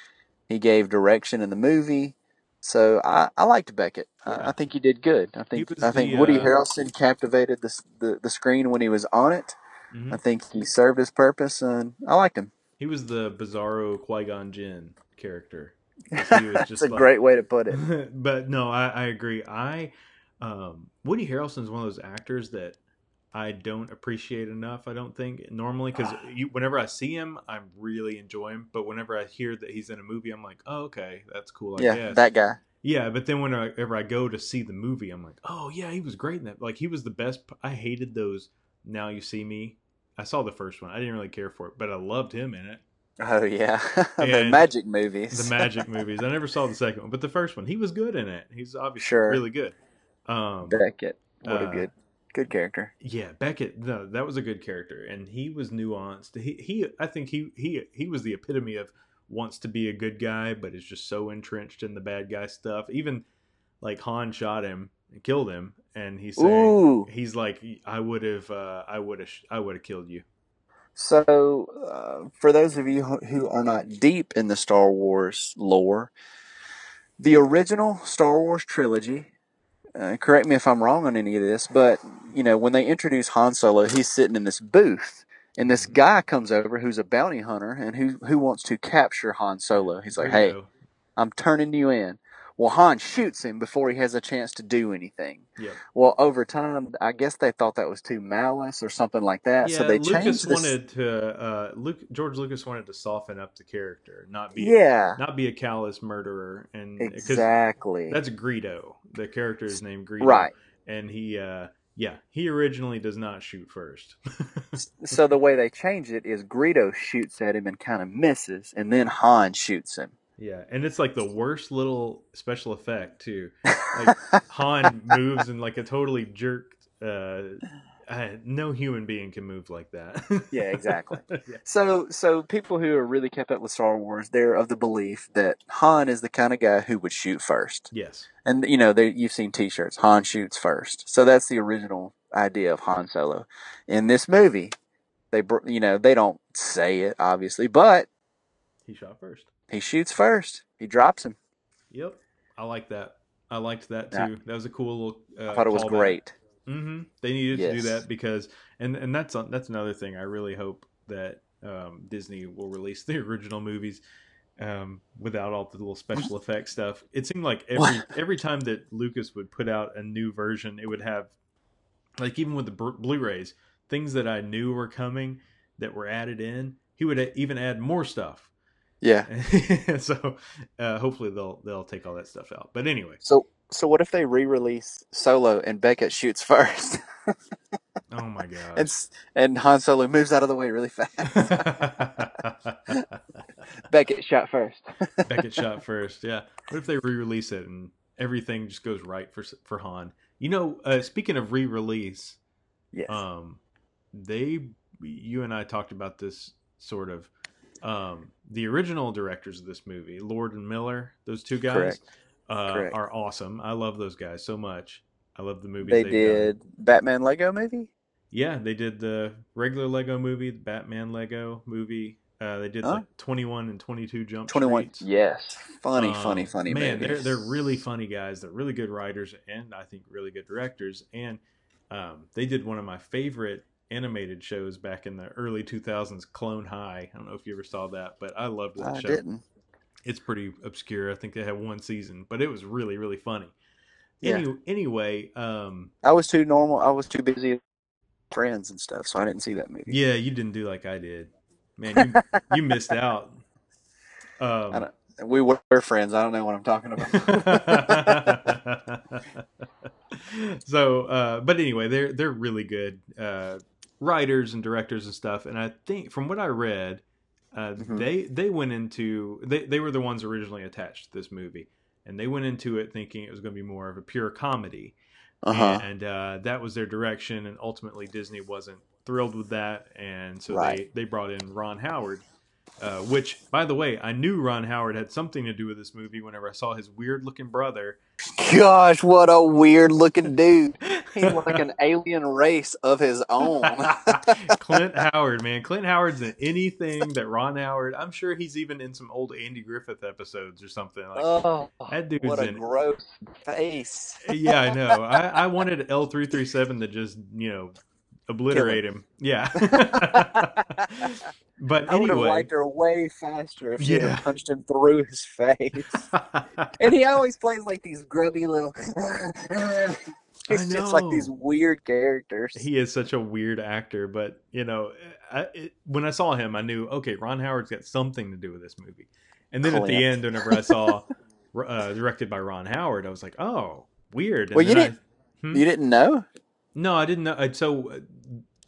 he gave direction in the movie. So I, I liked Beckett. Yeah. I, I think he did good. I think I think the, Woody uh, Harrelson captivated the, the the screen when he was on it. Mhm. I think he served his purpose, and I liked him. He was the Bizarro Qui Gon Jinn character. That's just a like- great way to put it. but no, I, I agree. I um, Woody Harrelson is one of those actors that I don't appreciate enough. I don't think normally because whenever I see him, I really enjoy him. But whenever I hear that he's in a movie, I'm like, oh, okay, that's cool. I yeah, guess. that guy. Yeah, but then whenever I go to see the movie, I'm like, oh yeah, he was great in that. Like he was the best. I hated those. Now you see me. I saw the first one. I didn't really care for it, but I loved him in it. Oh yeah, the magic movies. The magic movies. I never saw the second one, but the first one, he was good in it. He's obviously Sure. really good. Um, Beckett. What Uh, a good, good character. yeah, Beckett. No, that was a good character, and he was nuanced. He, he, I think he, he, he was the epitome of wants to be a good guy, but is just so entrenched in the bad guy stuff. Even like Han shot him and killed him, and he's saying Ooh. he's like, I would have, uh, I would have, I would have killed you. So, uh, for those of you who- are not deep in the Star Wars lore, the original Star Wars trilogy, uh, correct me if I'm wrong on any of this, but, you know, when they introduce Han Solo, he's sitting in this booth, and this guy comes over who's a bounty hunter and who, who wants to capture Han Solo. He's like, hey. I'm turning you in. Well, Han shoots him before he has a chance to do anything. Yep. Well, over time, I guess they thought that was too malice or something like that, Yeah, so they Lucas changed this. wanted to. Uh, Luke George Lucas wanted to soften up the character, not be yeah, not be a callous murderer, and exactly. that's Greedo. The character is named Greedo, Right. And he, uh, yeah, he originally does not shoot first. So the way they change it is Greedo shoots at him and kind of misses, and then Han shoots him. Yeah, and it's like the worst little special effect too. Like Han moves in like a totally jerked. Uh, uh, no human being can move like that. Yeah, exactly. yeah. So, so people who are really kept up with Star Wars, they're of the belief that Han is the kind of guy who would shoot first. Yes. And you know, they, you've seen T-shirts. Han shoots first. So that's the original idea of Han Solo. In this movie, they, you know, they don't say it obviously, but He shot first. He shoots first. He drops him. Yep. I like that. I liked that too. Yeah. That was a cool little. Uh, I thought it was great. hmm They needed to do that because, and and that's that's another thing. I really hope that um, Disney will release the original movies um, without all the little special effects stuff. It seemed like every What? every time that Lucas would put out a new version, it would have like even with the Blu- Blu-rays, things that I knew were coming that were added in. He would even add more stuff. Yeah. so uh, hopefully they'll they'll take all that stuff out. But anyway, So, so what if they re-release Solo and Beckett shoots first, oh my god. and and Han Solo moves out of the way really fast? Beckett shot first. Beckett shot first. Yeah. What if they re-release it and everything just goes right for for Han? You know, uh, speaking of re-release, Yes. um, they, you and I talked about this sort of. Um, the original directors of this movie, Lord and Miller, those two guys, Correct. uh, Correct. are awesome. I love those guys so much. I love the movies they they've did done. Batman Lego movie. Yeah, they did the regular Lego movie, the Batman Lego movie. Uh, they did Huh? like twenty one and twenty two Jump Twenty one. Streets. Yes. Funny, Um, funny, funny Man, movies. they're they're really funny guys. They're really good writers, and I think really good directors. And um, they did one of my favorite animated shows back in the early 2000s, Clone High. I don't know if you ever saw that, but I loved that I show. didn't. It's pretty obscure. I think they had one season, but it was really really funny. Yeah. Any, anyway, um, I was too normal. I was too busy with friends and stuff, so I didn't see that movie. yeah, you didn't do like I did. Man, you, you missed out. Um, we were friends. I don't know what I'm talking about. so, uh, but anyway, they're they're really good uh, writers and directors and stuff. And I think from what I read, uh, Mhm. they they went into they they were the ones originally attached to this movie, and they went into it thinking it was going to be more of a pure comedy, Uh huh. and uh, that was their direction. And ultimately, Disney wasn't thrilled with that, and so Right. they they brought in Ron Howard. Uh, which, by the way, I knew Ron Howard had something to do with this movie whenever I saw his weird-looking brother Gosh, what a weird looking dude. He's like an alien race of his own. Clint Howard, man. Clint Howard's in anything that Ron Howard. I'm sure he's even in some old Andy Griffith episodes or something. Like, oh, that dude's what a in. gross face. Uh, yeah, I know. I, I wanted L three three seven to just you know obliterate him. Yeah. but I would have anyway, liked her way faster if she Yeah. had punched him through his face. and he always plays like these grubby little. It's just like these weird characters. he is such a weird actor. But you know, I, it, when I saw him, I knew okay, Ron Howard's got something to do with this movie. And then at the end, whenever I saw uh, directed by Ron Howard. I was like, oh, weird. And Well, you didn't- Hmm? You didn't know? No, I didn't know. So uh,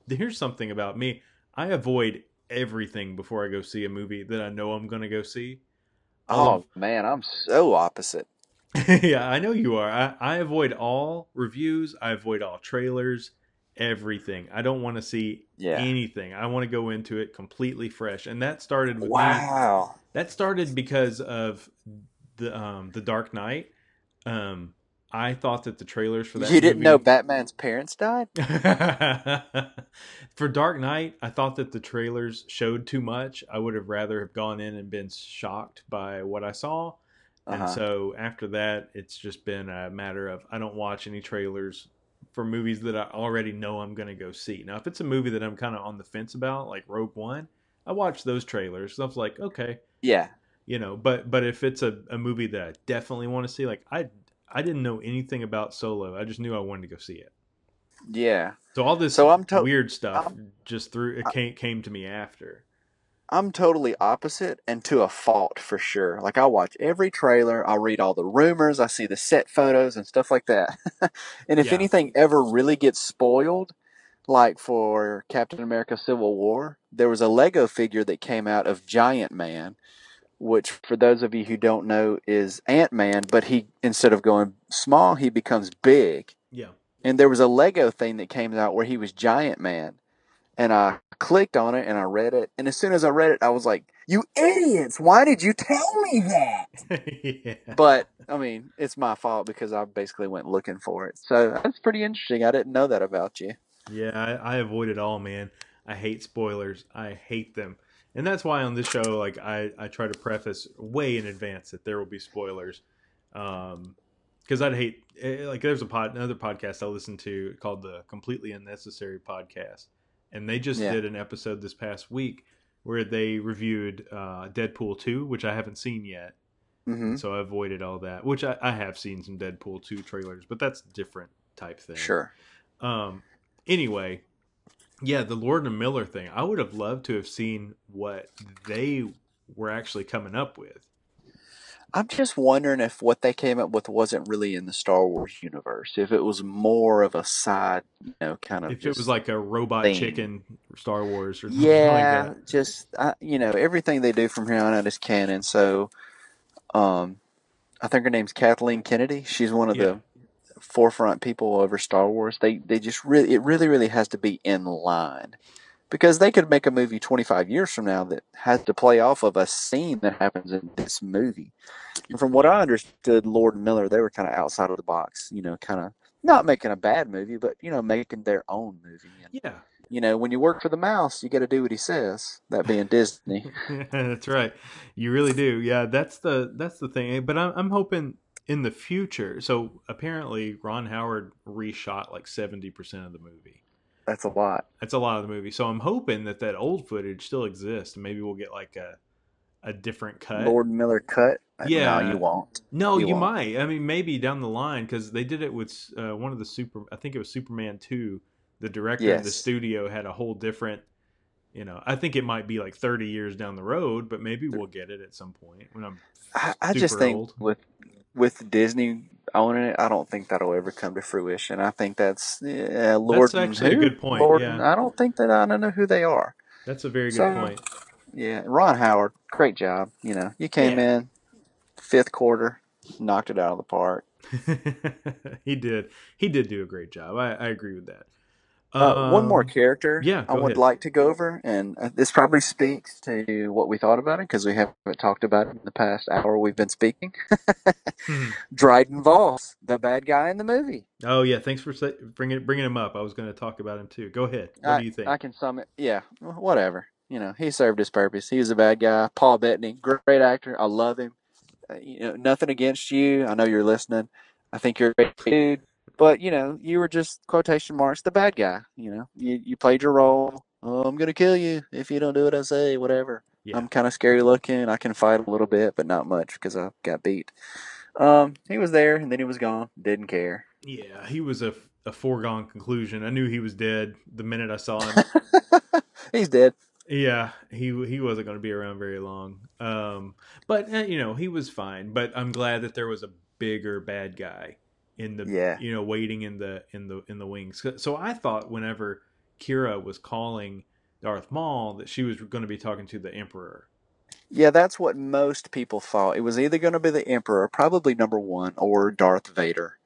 here's something about me. I avoid everything before I go see a movie that I know I'm going to go see. Oh man, I'm so opposite. yeah, I know you are. I, I avoid all reviews. I avoid all trailers, everything. I don't want to see Yeah. anything. I want to go into it completely fresh. And that started with me. Wow. That started because of the um the Dark Knight. Um I thought that the trailers for that You didn't movie- know Batman's parents died? For Dark Knight, I thought that the trailers showed too much. I would have rather have gone in and been shocked by what I saw. And Uh-huh. so after that, it's just been a matter of I don't watch any trailers for movies that I already know I'm going to go see. Now, if it's a movie that I'm kind of on the fence about, like Rogue One, I watch those trailers. So I was like, okay, Yeah. you know. But but if it's a, a movie that I definitely want to see, like I I didn't know anything about Solo. I just knew I wanted to go see it. Yeah. So all this So I'm to- weird stuff I'm- just through it came came to me after. I'm totally opposite and to a fault for sure. Like I watch every trailer, I read all the rumors, I see the set photos and stuff like that. and if Yeah. anything ever really gets spoiled, like for Captain America Civil War, there was a Lego figure that came out of Giant Man, which for those of you who don't know is Ant-Man, but he instead of going small, he becomes big. Yeah. And there was a Lego thing that came out where he was Giant Man. And I clicked on it and I read it. And as soon as I read it, I was like, You idiots! Why did you tell me that? yeah. But, I mean, it's my fault because I basically went looking for it. So that's pretty interesting. I didn't know that about you. Yeah, I, I avoid it all, man. I hate spoilers. I hate them. And that's why on this show, like I, I try to preface way in advance that there will be spoilers. Um because I'd hate eh, like there's a pod another podcast I listen to called the Completely Unnecessary Podcast. And they just Yeah. did an episode this past week where they reviewed uh Deadpool 2, which I haven't seen yet. hmm So I avoided all that. Which I, I have seen some Deadpool 2 trailers, but that's different type thing. Sure. Um. Anyway, yeah, the Lord and Miller thing. I would have loved to have seen what they were actually coming up with. I'm just wondering if what they came up with wasn't really in the Star Wars universe. If it was more of a side, you know, kind of. If it was like a robot theme. chicken Star Wars or something yeah, like that. just uh, you know everything they do from here on out is canon. So, um, I think her name's Kathleen Kennedy. She's one of Yeah. the forefront people over Star Wars. They they just really it really really has to be in line because they could make a movie 25 years from now that has to play off of a scene that happens in this movie. And from what I understood, Lord and Miller they were kind of outside of the box. You know, kind of not making a bad movie, but you know making their own movie. And, Yeah, you know, when you work for the mouse, you got to do what he says. That being Disney. that's right. You really do. Yeah, that's the that's the thing. But I'm I'm hoping in the future. So apparently, Ron Howard reshot like seventy percent of the movie. That's a lot. That's a lot of the movie. So I'm hoping that that old footage still exists, and maybe we'll get like a a different cut. Lord Miller cut. Yeah. no, you won't. No, You you, won't. might. I mean, maybe down the line because they did it with uh, one of the super. I think it was Superman two. The director of the studio had a whole different. You know, I think it might be like thirty years down the road, but maybe we'll get it at some point when I'm. I, I just think old. with with Disney owning it, I don't think that'll ever come to fruition. I think that's yeah, Lord. and actually a good point, Lord, yeah. I don't think that I don't know who they are. That's a very good So- point. Yeah, Ron Howard, great job. You know, you came Yeah. in fifth quarter, knocked it out of the park. he did. He did do a great job. I, I agree with that. Uh, one more Um, character yeah, I would ahead. like to go over, and uh, this probably speaks to what we thought about it because we haven't talked about it in the past hour we've been speaking. hmm. Dryden Voss, the bad guy in the movie. Oh yeah, thanks for bringing bringing him up. I was going to talk about him too. Go ahead. What I, do you think? I can sum it. Yeah, whatever. You know, he served his purpose. He was a bad guy. Paul Bettany, great actor. I love him. Uh, you know, nothing against you. I know you're listening. I think you're a great dude. But you know, you were just quotation marks the bad guy. You know, you you played your role. Oh, I'm gonna kill you if you don't do what I say. Whatever. yeah. I'm kind of scary looking. I can fight a little bit, but not much because I got beat. Um, he was there and then he was gone. Didn't care. Yeah, he was a, a foregone conclusion. I knew he was dead the minute I saw him. He's dead. Yeah, he he wasn't going to be around very long. Um, but uh, you know, he was fine. But I'm glad that there was a bigger bad guy in the Yeah. you know waiting in the in the in the wings. So- I thought whenever Qi'ra was calling Darth Maul that she was going to be talking to the Emperor. Yeah, that's what most people thought. It was either going to be the Emperor, probably number one, or Darth Vader.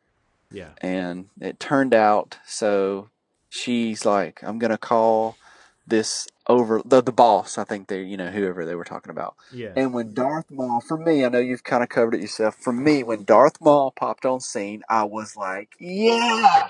Yeah, And it turned out so she's like, I'm going to call this over the, the boss, I think they, you know, whoever they were talking about. yeah, And when Darth Maul, for me, I know you've kind of covered it yourself. For me, when Darth Maul popped on scene, I was like, yeah,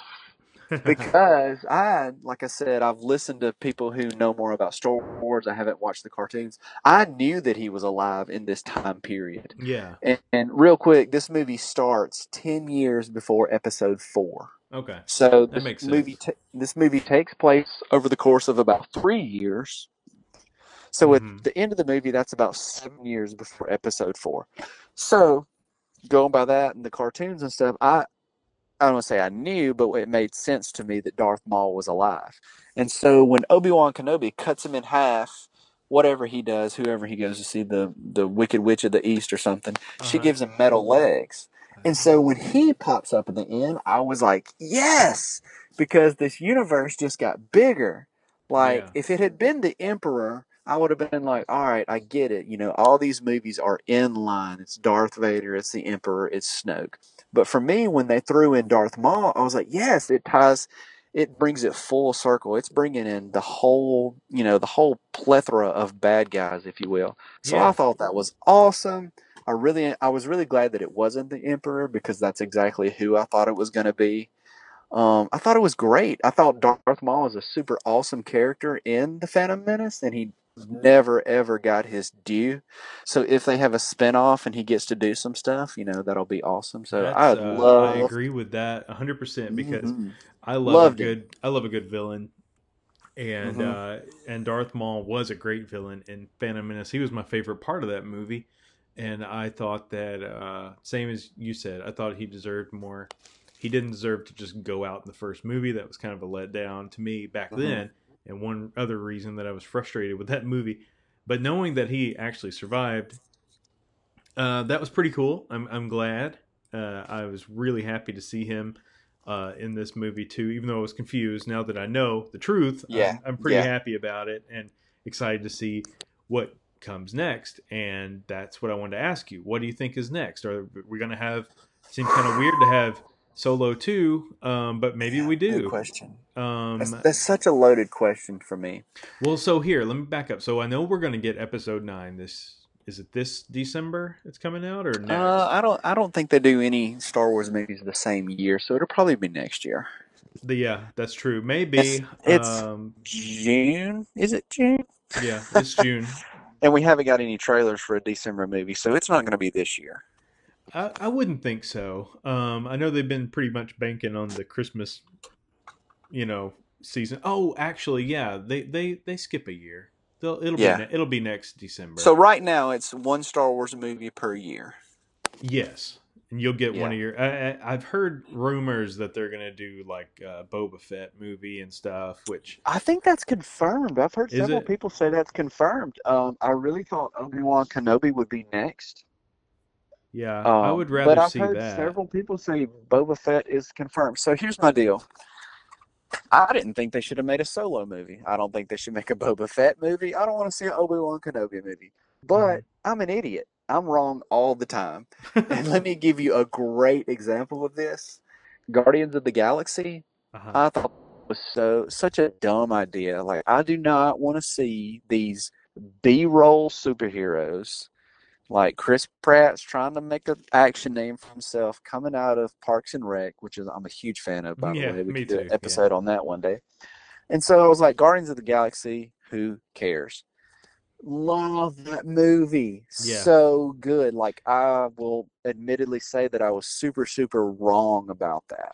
because I, like I said, I've listened to people who know more about Star Wars. I haven't watched the cartoons. I knew that he was alive in this time period. yeah. And, and real quick, this movie starts ten years before Episode Four. Okay, So That this movie ta- this movie takes place over the course of about three years. So Mhm. at the end of the movie, that's about seven years before Episode Four. So going by that and the cartoons and stuff, I I don't want to say I knew, but it made sense to me that Darth Maul was alive. And so when Obi Wan Kenobi cuts him in half, whatever he does, whoever he goes to see the the Wicked Witch of the East or something, she Uh-huh. gives him metal legs. And so when he pops up at the end, I was like, yes, because this universe just got bigger. Like, Yeah. if it had been the Emperor, I would have been like, all right, I get it. You know, all these movies are in line. It's Darth Vader, it's the Emperor, it's Snoke. But for me, when they threw in Darth Maul, I was like, yes, it ties, it brings it full circle. It's bringing in the whole, you know, the whole plethora of bad guys, if you will. So Yeah. I thought that was awesome. I really, I was really glad that it wasn't the Emperor because that's exactly who I thought it was going to be. Um, I thought it was great. I thought Darth Maul was a super awesome character in the Phantom Menace, and he never ever got his due. So if they have a spinoff and he gets to do some stuff, you know, that'll be awesome. So I uh, love. I agree with that 100 percent because Mhm. I love Loved a it. good I love a good villain. And Mhm. uh and Darth Maul was a great villain in Phantom Menace. He was my favorite part of that movie. And I thought that uh same as you said, I thought he deserved more. He didn't deserve to just go out in the first movie. That was kind of a letdown to me back Mhm. then. And one other reason that I was frustrated with that movie. But knowing that he actually survived, uh, that was pretty cool. I'm I'm glad. Uh, I was really happy to see him uh, in this movie too, even though I was confused. Now that I know the truth, Yeah, I'm, I'm pretty yeah. happy about it and excited to see what comes next. And that's what I wanted to ask you. What do you think is next? Are we going to have? Seems kind of weird to have Solo two, um, but maybe we Good do. question. Um, That's, that's such a loaded question for me. well, so here, let me back up. So I know we're going to get episode nine. This is it. This December it's coming out or next? Uh, I don't. I don't think they do any Star Wars movies the same year, so it'll probably be next year. The, yeah, that's true. Maybe. It's- it's- um, June? Is it June? yeah, it's June. And we haven't got any trailers for a December movie, so it's not going to be this year. I, I wouldn't think so. Um, I know they've been pretty much banking on the Christmas, you know, season. Oh, actually, yeah, they they they skip a year. They'll, it'll Yeah. be ne- it'll be next December. So right now, it's one Star Wars movie per year. yes, and you'll get one of your. I, I, I've heard rumors that they're gonna do like a Boba Fett movie and stuff, which I think that's confirmed. I've heard several it? people say that's confirmed. Um, I really thought Obi Wan Kenobi would be next. yeah, I Um, would rather but I've see heard that. several people say Boba Fett is confirmed. So here's my deal. I didn't think they should have made a solo movie. I don't think they should make a Boba Fett movie. I don't want to see an Obi Wan Kenobi movie. But I'm an idiot. I'm wrong all the time. And let me give you a great example of this. Guardians of the Galaxy, uh-huh. I thought it was so such a dumb idea. Like I do not want to see these B-roll superheroes like Chris Pratt's trying to make an action name for himself coming out of Parks and Rec, which is I'm a huge fan of by Yeah, the way. We could do too, an yeah. episode on that one day. And so I was like, Guardians of the Galaxy, who cares? Love that movie. Yeah. So good. Like I will admittedly say that I was super, super wrong about that.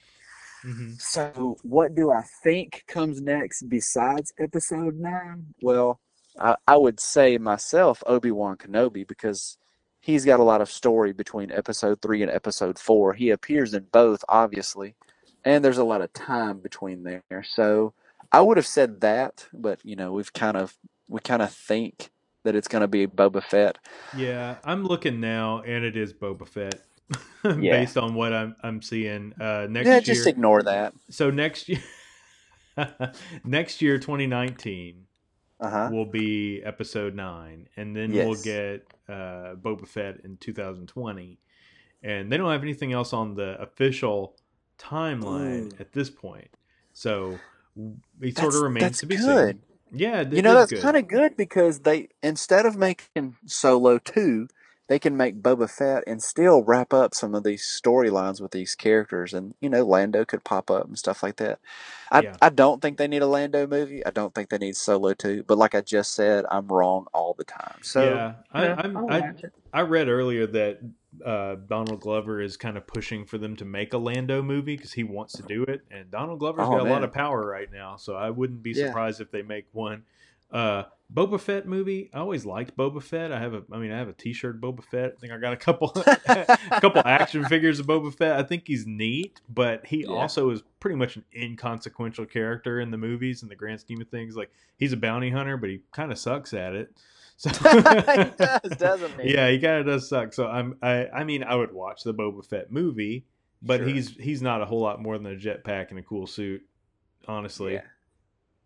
Mhm. So, what do I think comes next besides episode nine? Well, I, I would say myself Obi Wan Kenobi because he's got a lot of story between episode three and episode four. He appears in both, obviously, and there's a lot of time between there. So, I would have said that, but you know, we've kind of we kind of think that it's going to be Boba Fett. Yeah, I'm looking now, and it is Boba Fett. Yeah. based on what I'm I'm seeing uh, next yeah, year. just ignore that. so next year, next year, 2019 Uh huh. will be Episode Nine, and then Yes. we'll get uh, Boba Fett in 2020, and they don't have anything else on the official timeline Ooh. at this point. So it sort of remains to be good. seen. Yeah, You know, that's kind of good because they instead of making Solo two, they can make Boba Fett and still wrap up some of these storylines with these characters, and you know, Lando could pop up and stuff like that. I Yeah. I don't think they need a Lando movie. I don't think they need Solo two. But like I just said, I'm wrong all the time. So yeah, I, you I'm, I'll I, watch it. I read earlier that uh, Donald Glover is kind of pushing for them to make a Lando movie because he wants to do it, and Donald Glover's Oh, got a lot of power right now, so I wouldn't be Yeah. surprised if they make one. Uh, Boba Fett movie. I always liked Boba Fett. I have a, I mean, I have a T-shirt Boba Fett. I think I got a couple, a couple action figures of Boba Fett. I think he's neat, but he Yeah. also is pretty much an inconsequential character in the movies in the grand scheme of things. Like he's a bounty hunter, but he kind of sucks at it. So he does, doesn't he? yeah, he kind of does suck. So I'm, I, I mean, I would watch the Boba Fett movie, but Sure. he's he's not a whole lot more than a jetpack and a cool suit, honestly. Yeah.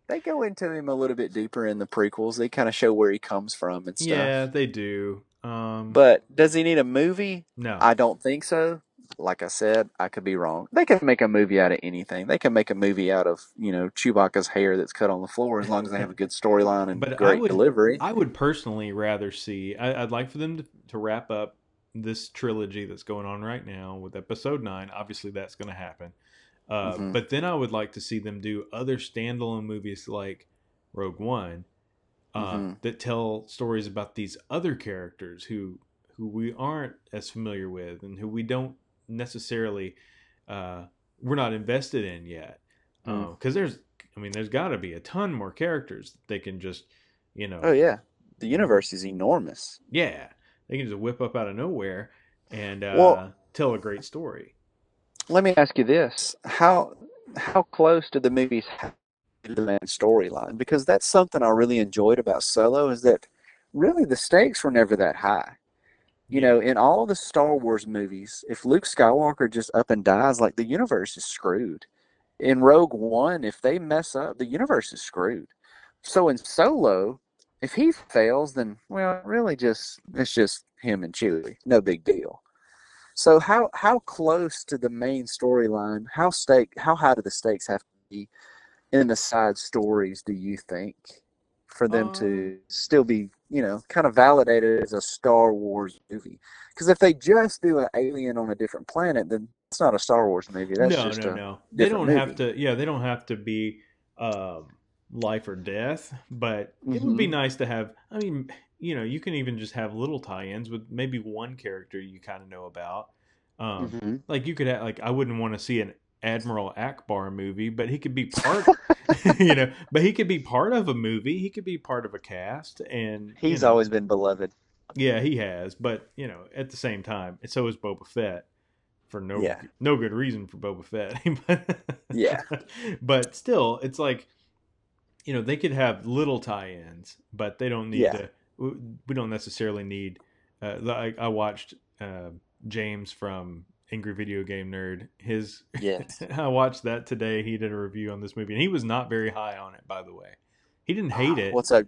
They go into him a little bit deeper in the prequels. They kind of show where he comes from and stuff. Yeah, they do. Um, But does he need a movie? no, I don't think so. Like I said, I could be wrong. They can make a movie out of anything. They can make a movie out of, you know, Chewbacca's hair that's cut on the floor as long as they have a good storyline and But I great would- delivery. I would personally rather see. I, I'd like for them to, to wrap up this trilogy that's going on right now with Episode Nine. Obviously, that's going to happen. Uh, Mhm. But then I would like to see them do other standalone movies like Rogue One uh, Mhm. that tell stories about these other characters who who we aren't as familiar with and who we don't necessarily uh, we're not invested in yet. Mm. Because there's, I mean, there's got to be a ton more characters that they can just, you know, oh, yeah. The universe is enormous. yeah, they can just whip up out of nowhere and uh, Well- tell a great story. Let me ask you this. How how close do the movies have to the main storyline? Because that's something I really enjoyed about Solo is that really the stakes were never that high. You know, in all of the Star Wars movies, if Luke Skywalker just up and dies, like the universe is screwed. In Rogue One, if they mess up, the universe is screwed. So in Solo, if he fails, then well, really just it's just him and Chewie. No big deal. So how how close to the main storyline? How stake? How high do the stakes have to be in the side stories? Do you think for them to um, still be you know kind of validated as a Star Wars movie? Because if they just do an alien on a different planet, then it's not a Star Wars movie. That's no, just no, a no. They don't different have to. Yeah, they don't have to be um, life or death. But it would be Mhm. nice to have. I mean, you know, you can even just have little tie-ins with maybe one character you kind of know about. Um, Mhm. Like you could have, like I wouldn't want to see an Admiral Ackbar movie, but he could be part. you know, but he could be part of a movie. He could be part of a cast, and you He's know, always been beloved. yeah, he has. But you know, at the same time, and so is Boba Fett for no Yeah. no good reason for Boba Fett. Yeah. but still, it's like you know they could have little tie-ins, but they don't need Yeah. to. We we don't necessarily need. Uh, like I watched uh, James from Angry Video Game Nerd. His Yes. I watched that today. He did a review on this movie, and he was not very high on it. By the way, he didn't hate it. What's up?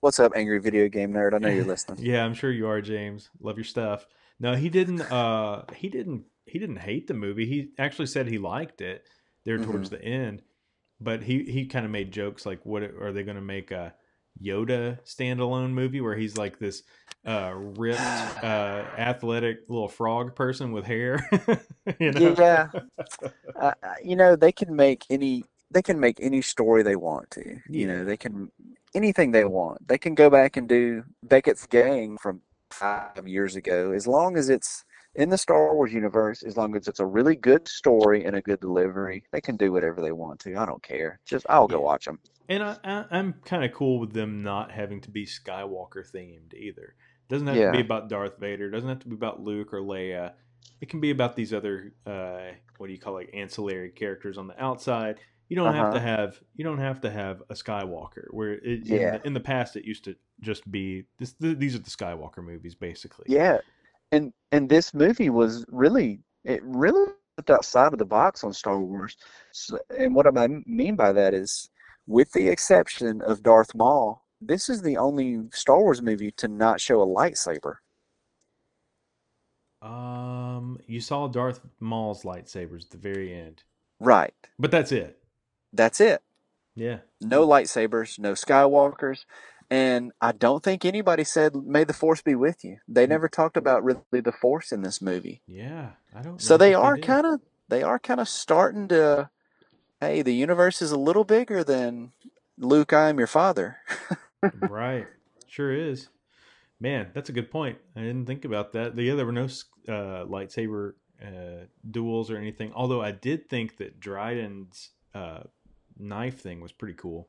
What's up, angry video game nerd? I know you're listening. Yeah, I'm sure you are, James. Love your stuff. No, he didn't. Uh, he didn't. He didn't hate the movie. He actually said he liked it there towards the end. But he he kind of made jokes like, "What are they going to make a Yoda standalone movie where he's like this uh, ripped, uh, athletic little frog person with hair?" you know? Yeah. uh, you know they can make any they can make any story they want to you know they can anything they want they can go back and do beckett's gang from five years ago as long as it's in the star wars universe as long as it's a really good story and a good delivery they can do whatever they want to i don't care just i'll go Yeah. watch them And I, I, I'm kind of cool with them not having to be Skywalker themed either. It Doesn't have Yeah. to be about Darth Vader. It Doesn't have to be about Luke or Leia. It can be about these other uh, what do you call like ancillary characters on the outside. you don't have to Uh-huh. have you don't have to have a Skywalker. Where it, in, Yeah. the, in the past it used to just be this. th these are the Skywalker movies, basically. Yeah, and and this movie was really it really looked outside of the box on Star Wars. So, and what I mean by that is, with the exception of Darth Maul, this is the only Star Wars movie to not show a lightsaber. Um, you saw Darth Maul's lightsabers at the very end, Right. but that's it. That's it. Yeah. No lightsabers, no Skywalkers, and I don't think anybody said "May the Force be with you." They never talked about really the Force in this movie. Yeah. I don't. So they are kind of they are kind of starting to hey, the universe is a little bigger than Luke, I am your father. right. Sure is. Man, that's a good point. I didn't think about that. Yeah, there were no uh, lightsaber uh, duels or anything. Although I did think that Dryden's uh, knife thing was pretty cool.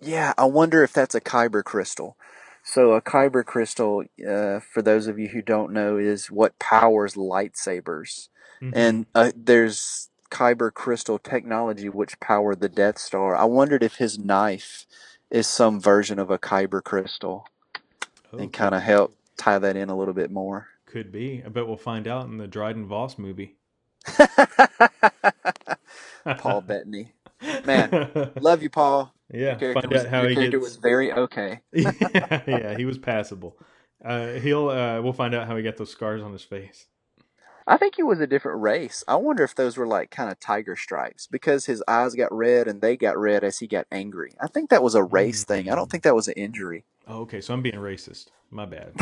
Yeah, I wonder if that's a kyber crystal. So a kyber crystal, uh, for those of you who don't know, is what powers lightsabers. Mhm. And uh, there's kyber crystal technology which powered the Death Star. I wondered if his knife is some version of a kyber crystal Oh, and kind of help tie that in a little bit more. could be. I bet we'll find out in the Dryden Voss movie. Paul Bettany. Man, Love you, Paul. yeah, Your character, find was, out how your he character gets. was very okay. yeah, yeah, he was passable. Uh, he'll. Uh, we'll find out how he got those scars on his face. I think he was a different race. I wonder if those were like kind of tiger stripes because his eyes got red and they got red as he got angry. I think that was a race thing. I don't think that was an injury. Oh, okay, so I'm being racist. My bad.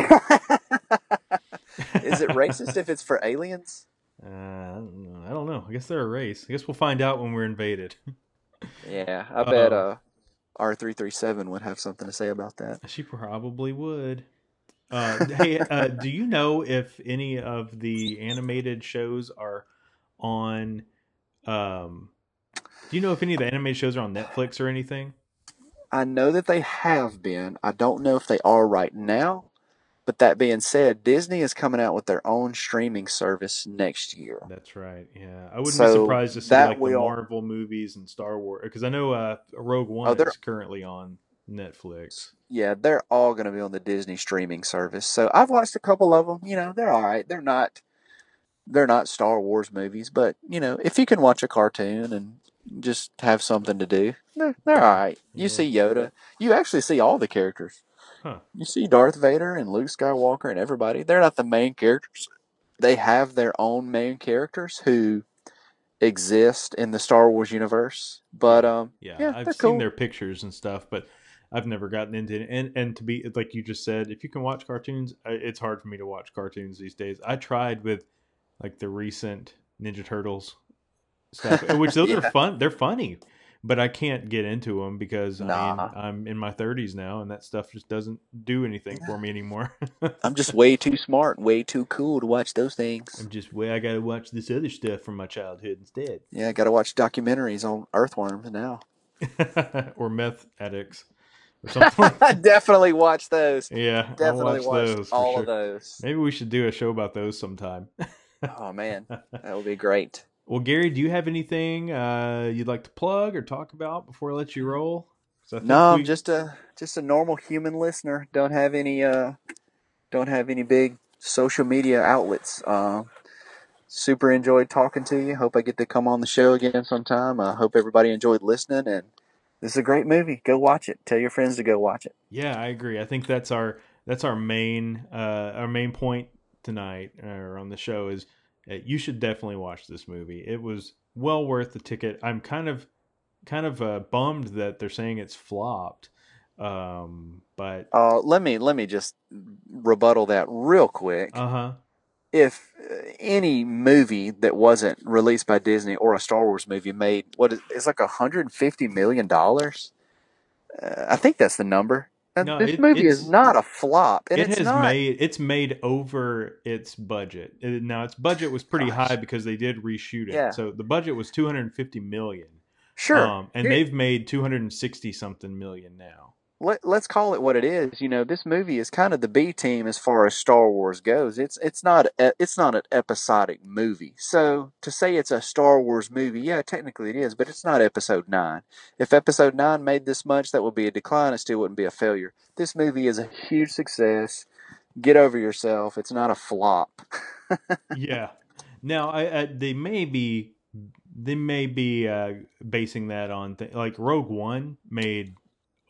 Is it racist if it's for aliens? Uh, I don't know. I don't know. I guess they're a race. I guess we'll find out when we're invaded. Yeah, I bet Um, uh, R three three seven would have something to say about that. She probably would. Uh, hey, uh, do you know if any of the animated shows are on? Um, do you know if any of the animated shows are on Netflix or anything? I know that they have been. I don't know if they are right now. But that being said, Disney is coming out with their own streaming service next year. That's right. Yeah, I wouldn't be surprised to see like the Marvel movies and Star Wars because I know uh, Rogue One Oh, is currently on Netflix. Yeah, they're all going to be on the Disney streaming service. So I've watched a couple of them. You know, they're all right. They're not they're not Star Wars movies, but you know, if you can watch a cartoon and just have something to do, they're, they're all right. You Yeah. see Yoda. You actually see all the characters. Huh. You see Darth Vader and Luke Skywalker and everybody. They're not the main characters. They have their own main characters who exist in the Star Wars universe. But um, Yeah, yeah, I've seen cool. their pictures and stuff, but I've never gotten into it. And and to be like you just said, if you can watch cartoons, uh, it's hard for me to watch cartoons these days. I tried with like the recent Ninja Turtles stuff, which those Yeah. are fun. They're funny, but I can't get into them because I Nah. I'm in my 30s now, and that stuff just doesn't do anything for me anymore. I'm just way too smart, way too cool to watch those things. I'm just way I got to watch this other stuff from my childhood instead, Yeah, I got to watch documentaries on earthworms now. or meth addicts. I definitely watch those. yeah, Definitely watch watch those all sure. of those. Maybe we should do a show about those sometime. Oh man, that would be great. well, Gary, do you have anything uh, you'd like to plug or talk about before I let you roll? I think No, I'm just a just a normal human listener. Don't have any uh, don't have any big social media outlets. Uh, super enjoyed talking to you. Hope I get to come on the show again sometime. I hope everybody enjoyed listening. And this is a great movie. Go watch it. Tell your friends to go watch it. yeah, I agree. I think that's our that's our main uh, our main point tonight or on the show is uh, you should definitely watch this movie. It was well worth the ticket. I'm kind of kind of uh, bummed that they're saying it's flopped, um, but Uh, let me let me just rebuttal that real quick. uh huh. If uh, any movie that wasn't released by Disney or a Star Wars movie made what is it's like a hundred and fifty million dollars. Uh, I think that's the number. And No, this it- movie is not a flop, and it it's has not. made it's made over its budget. Uh, Now its budget was pretty Gosh. high because they did reshoot it. Yeah. So the budget was 250 million. sure, Um, and Here- they've made 260 something million now. Let, let's call it what it is. You know, this movie is kind of the B team as far as Star Wars goes. It's it's not it's not an episodic movie. So to say it's a Star Wars movie, yeah, technically it is, but it's not Episode Nine. If Episode Nine made this much, that would be a decline. It still wouldn't be a failure. This movie is a huge success. Get over yourself. It's not a flop. yeah. Now, I, I, they may be they may be uh, basing that on th- like Rogue One made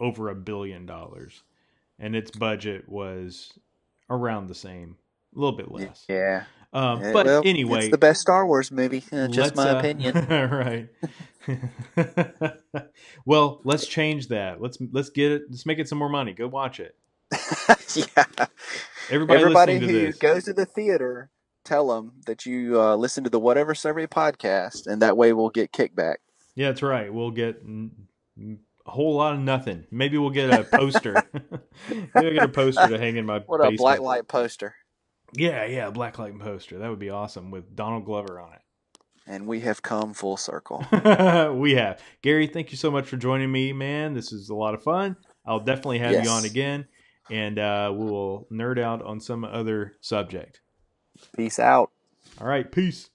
over a billion dollars, and its budget was around the same, a little bit less. Yeah. Um, but well, anyway, it's the best Star Wars movie. Uh, just my uh, opinion. right. well, let's change that. Let's let's get it. Let's make it some more money. Go watch it. yeah. Everybody, Everybody who to goes to the theater, tell them that you uh, listen to the Whatever Survey podcast, and that way we'll get kickback. Yeah, that's right. We'll get a whole lot of nothing. Maybe we'll get a poster. Maybe I'll get a poster to hang in my What a basement. black light poster. Yeah, yeah, a black light poster. That would be awesome with Donald Glover on it. And we have come full circle. we have. Gary, thank you so much for joining me, man. This is a lot of fun. I'll definitely have Yes. you on again, and uh, we will nerd out on some other subject. Peace out. All right, peace.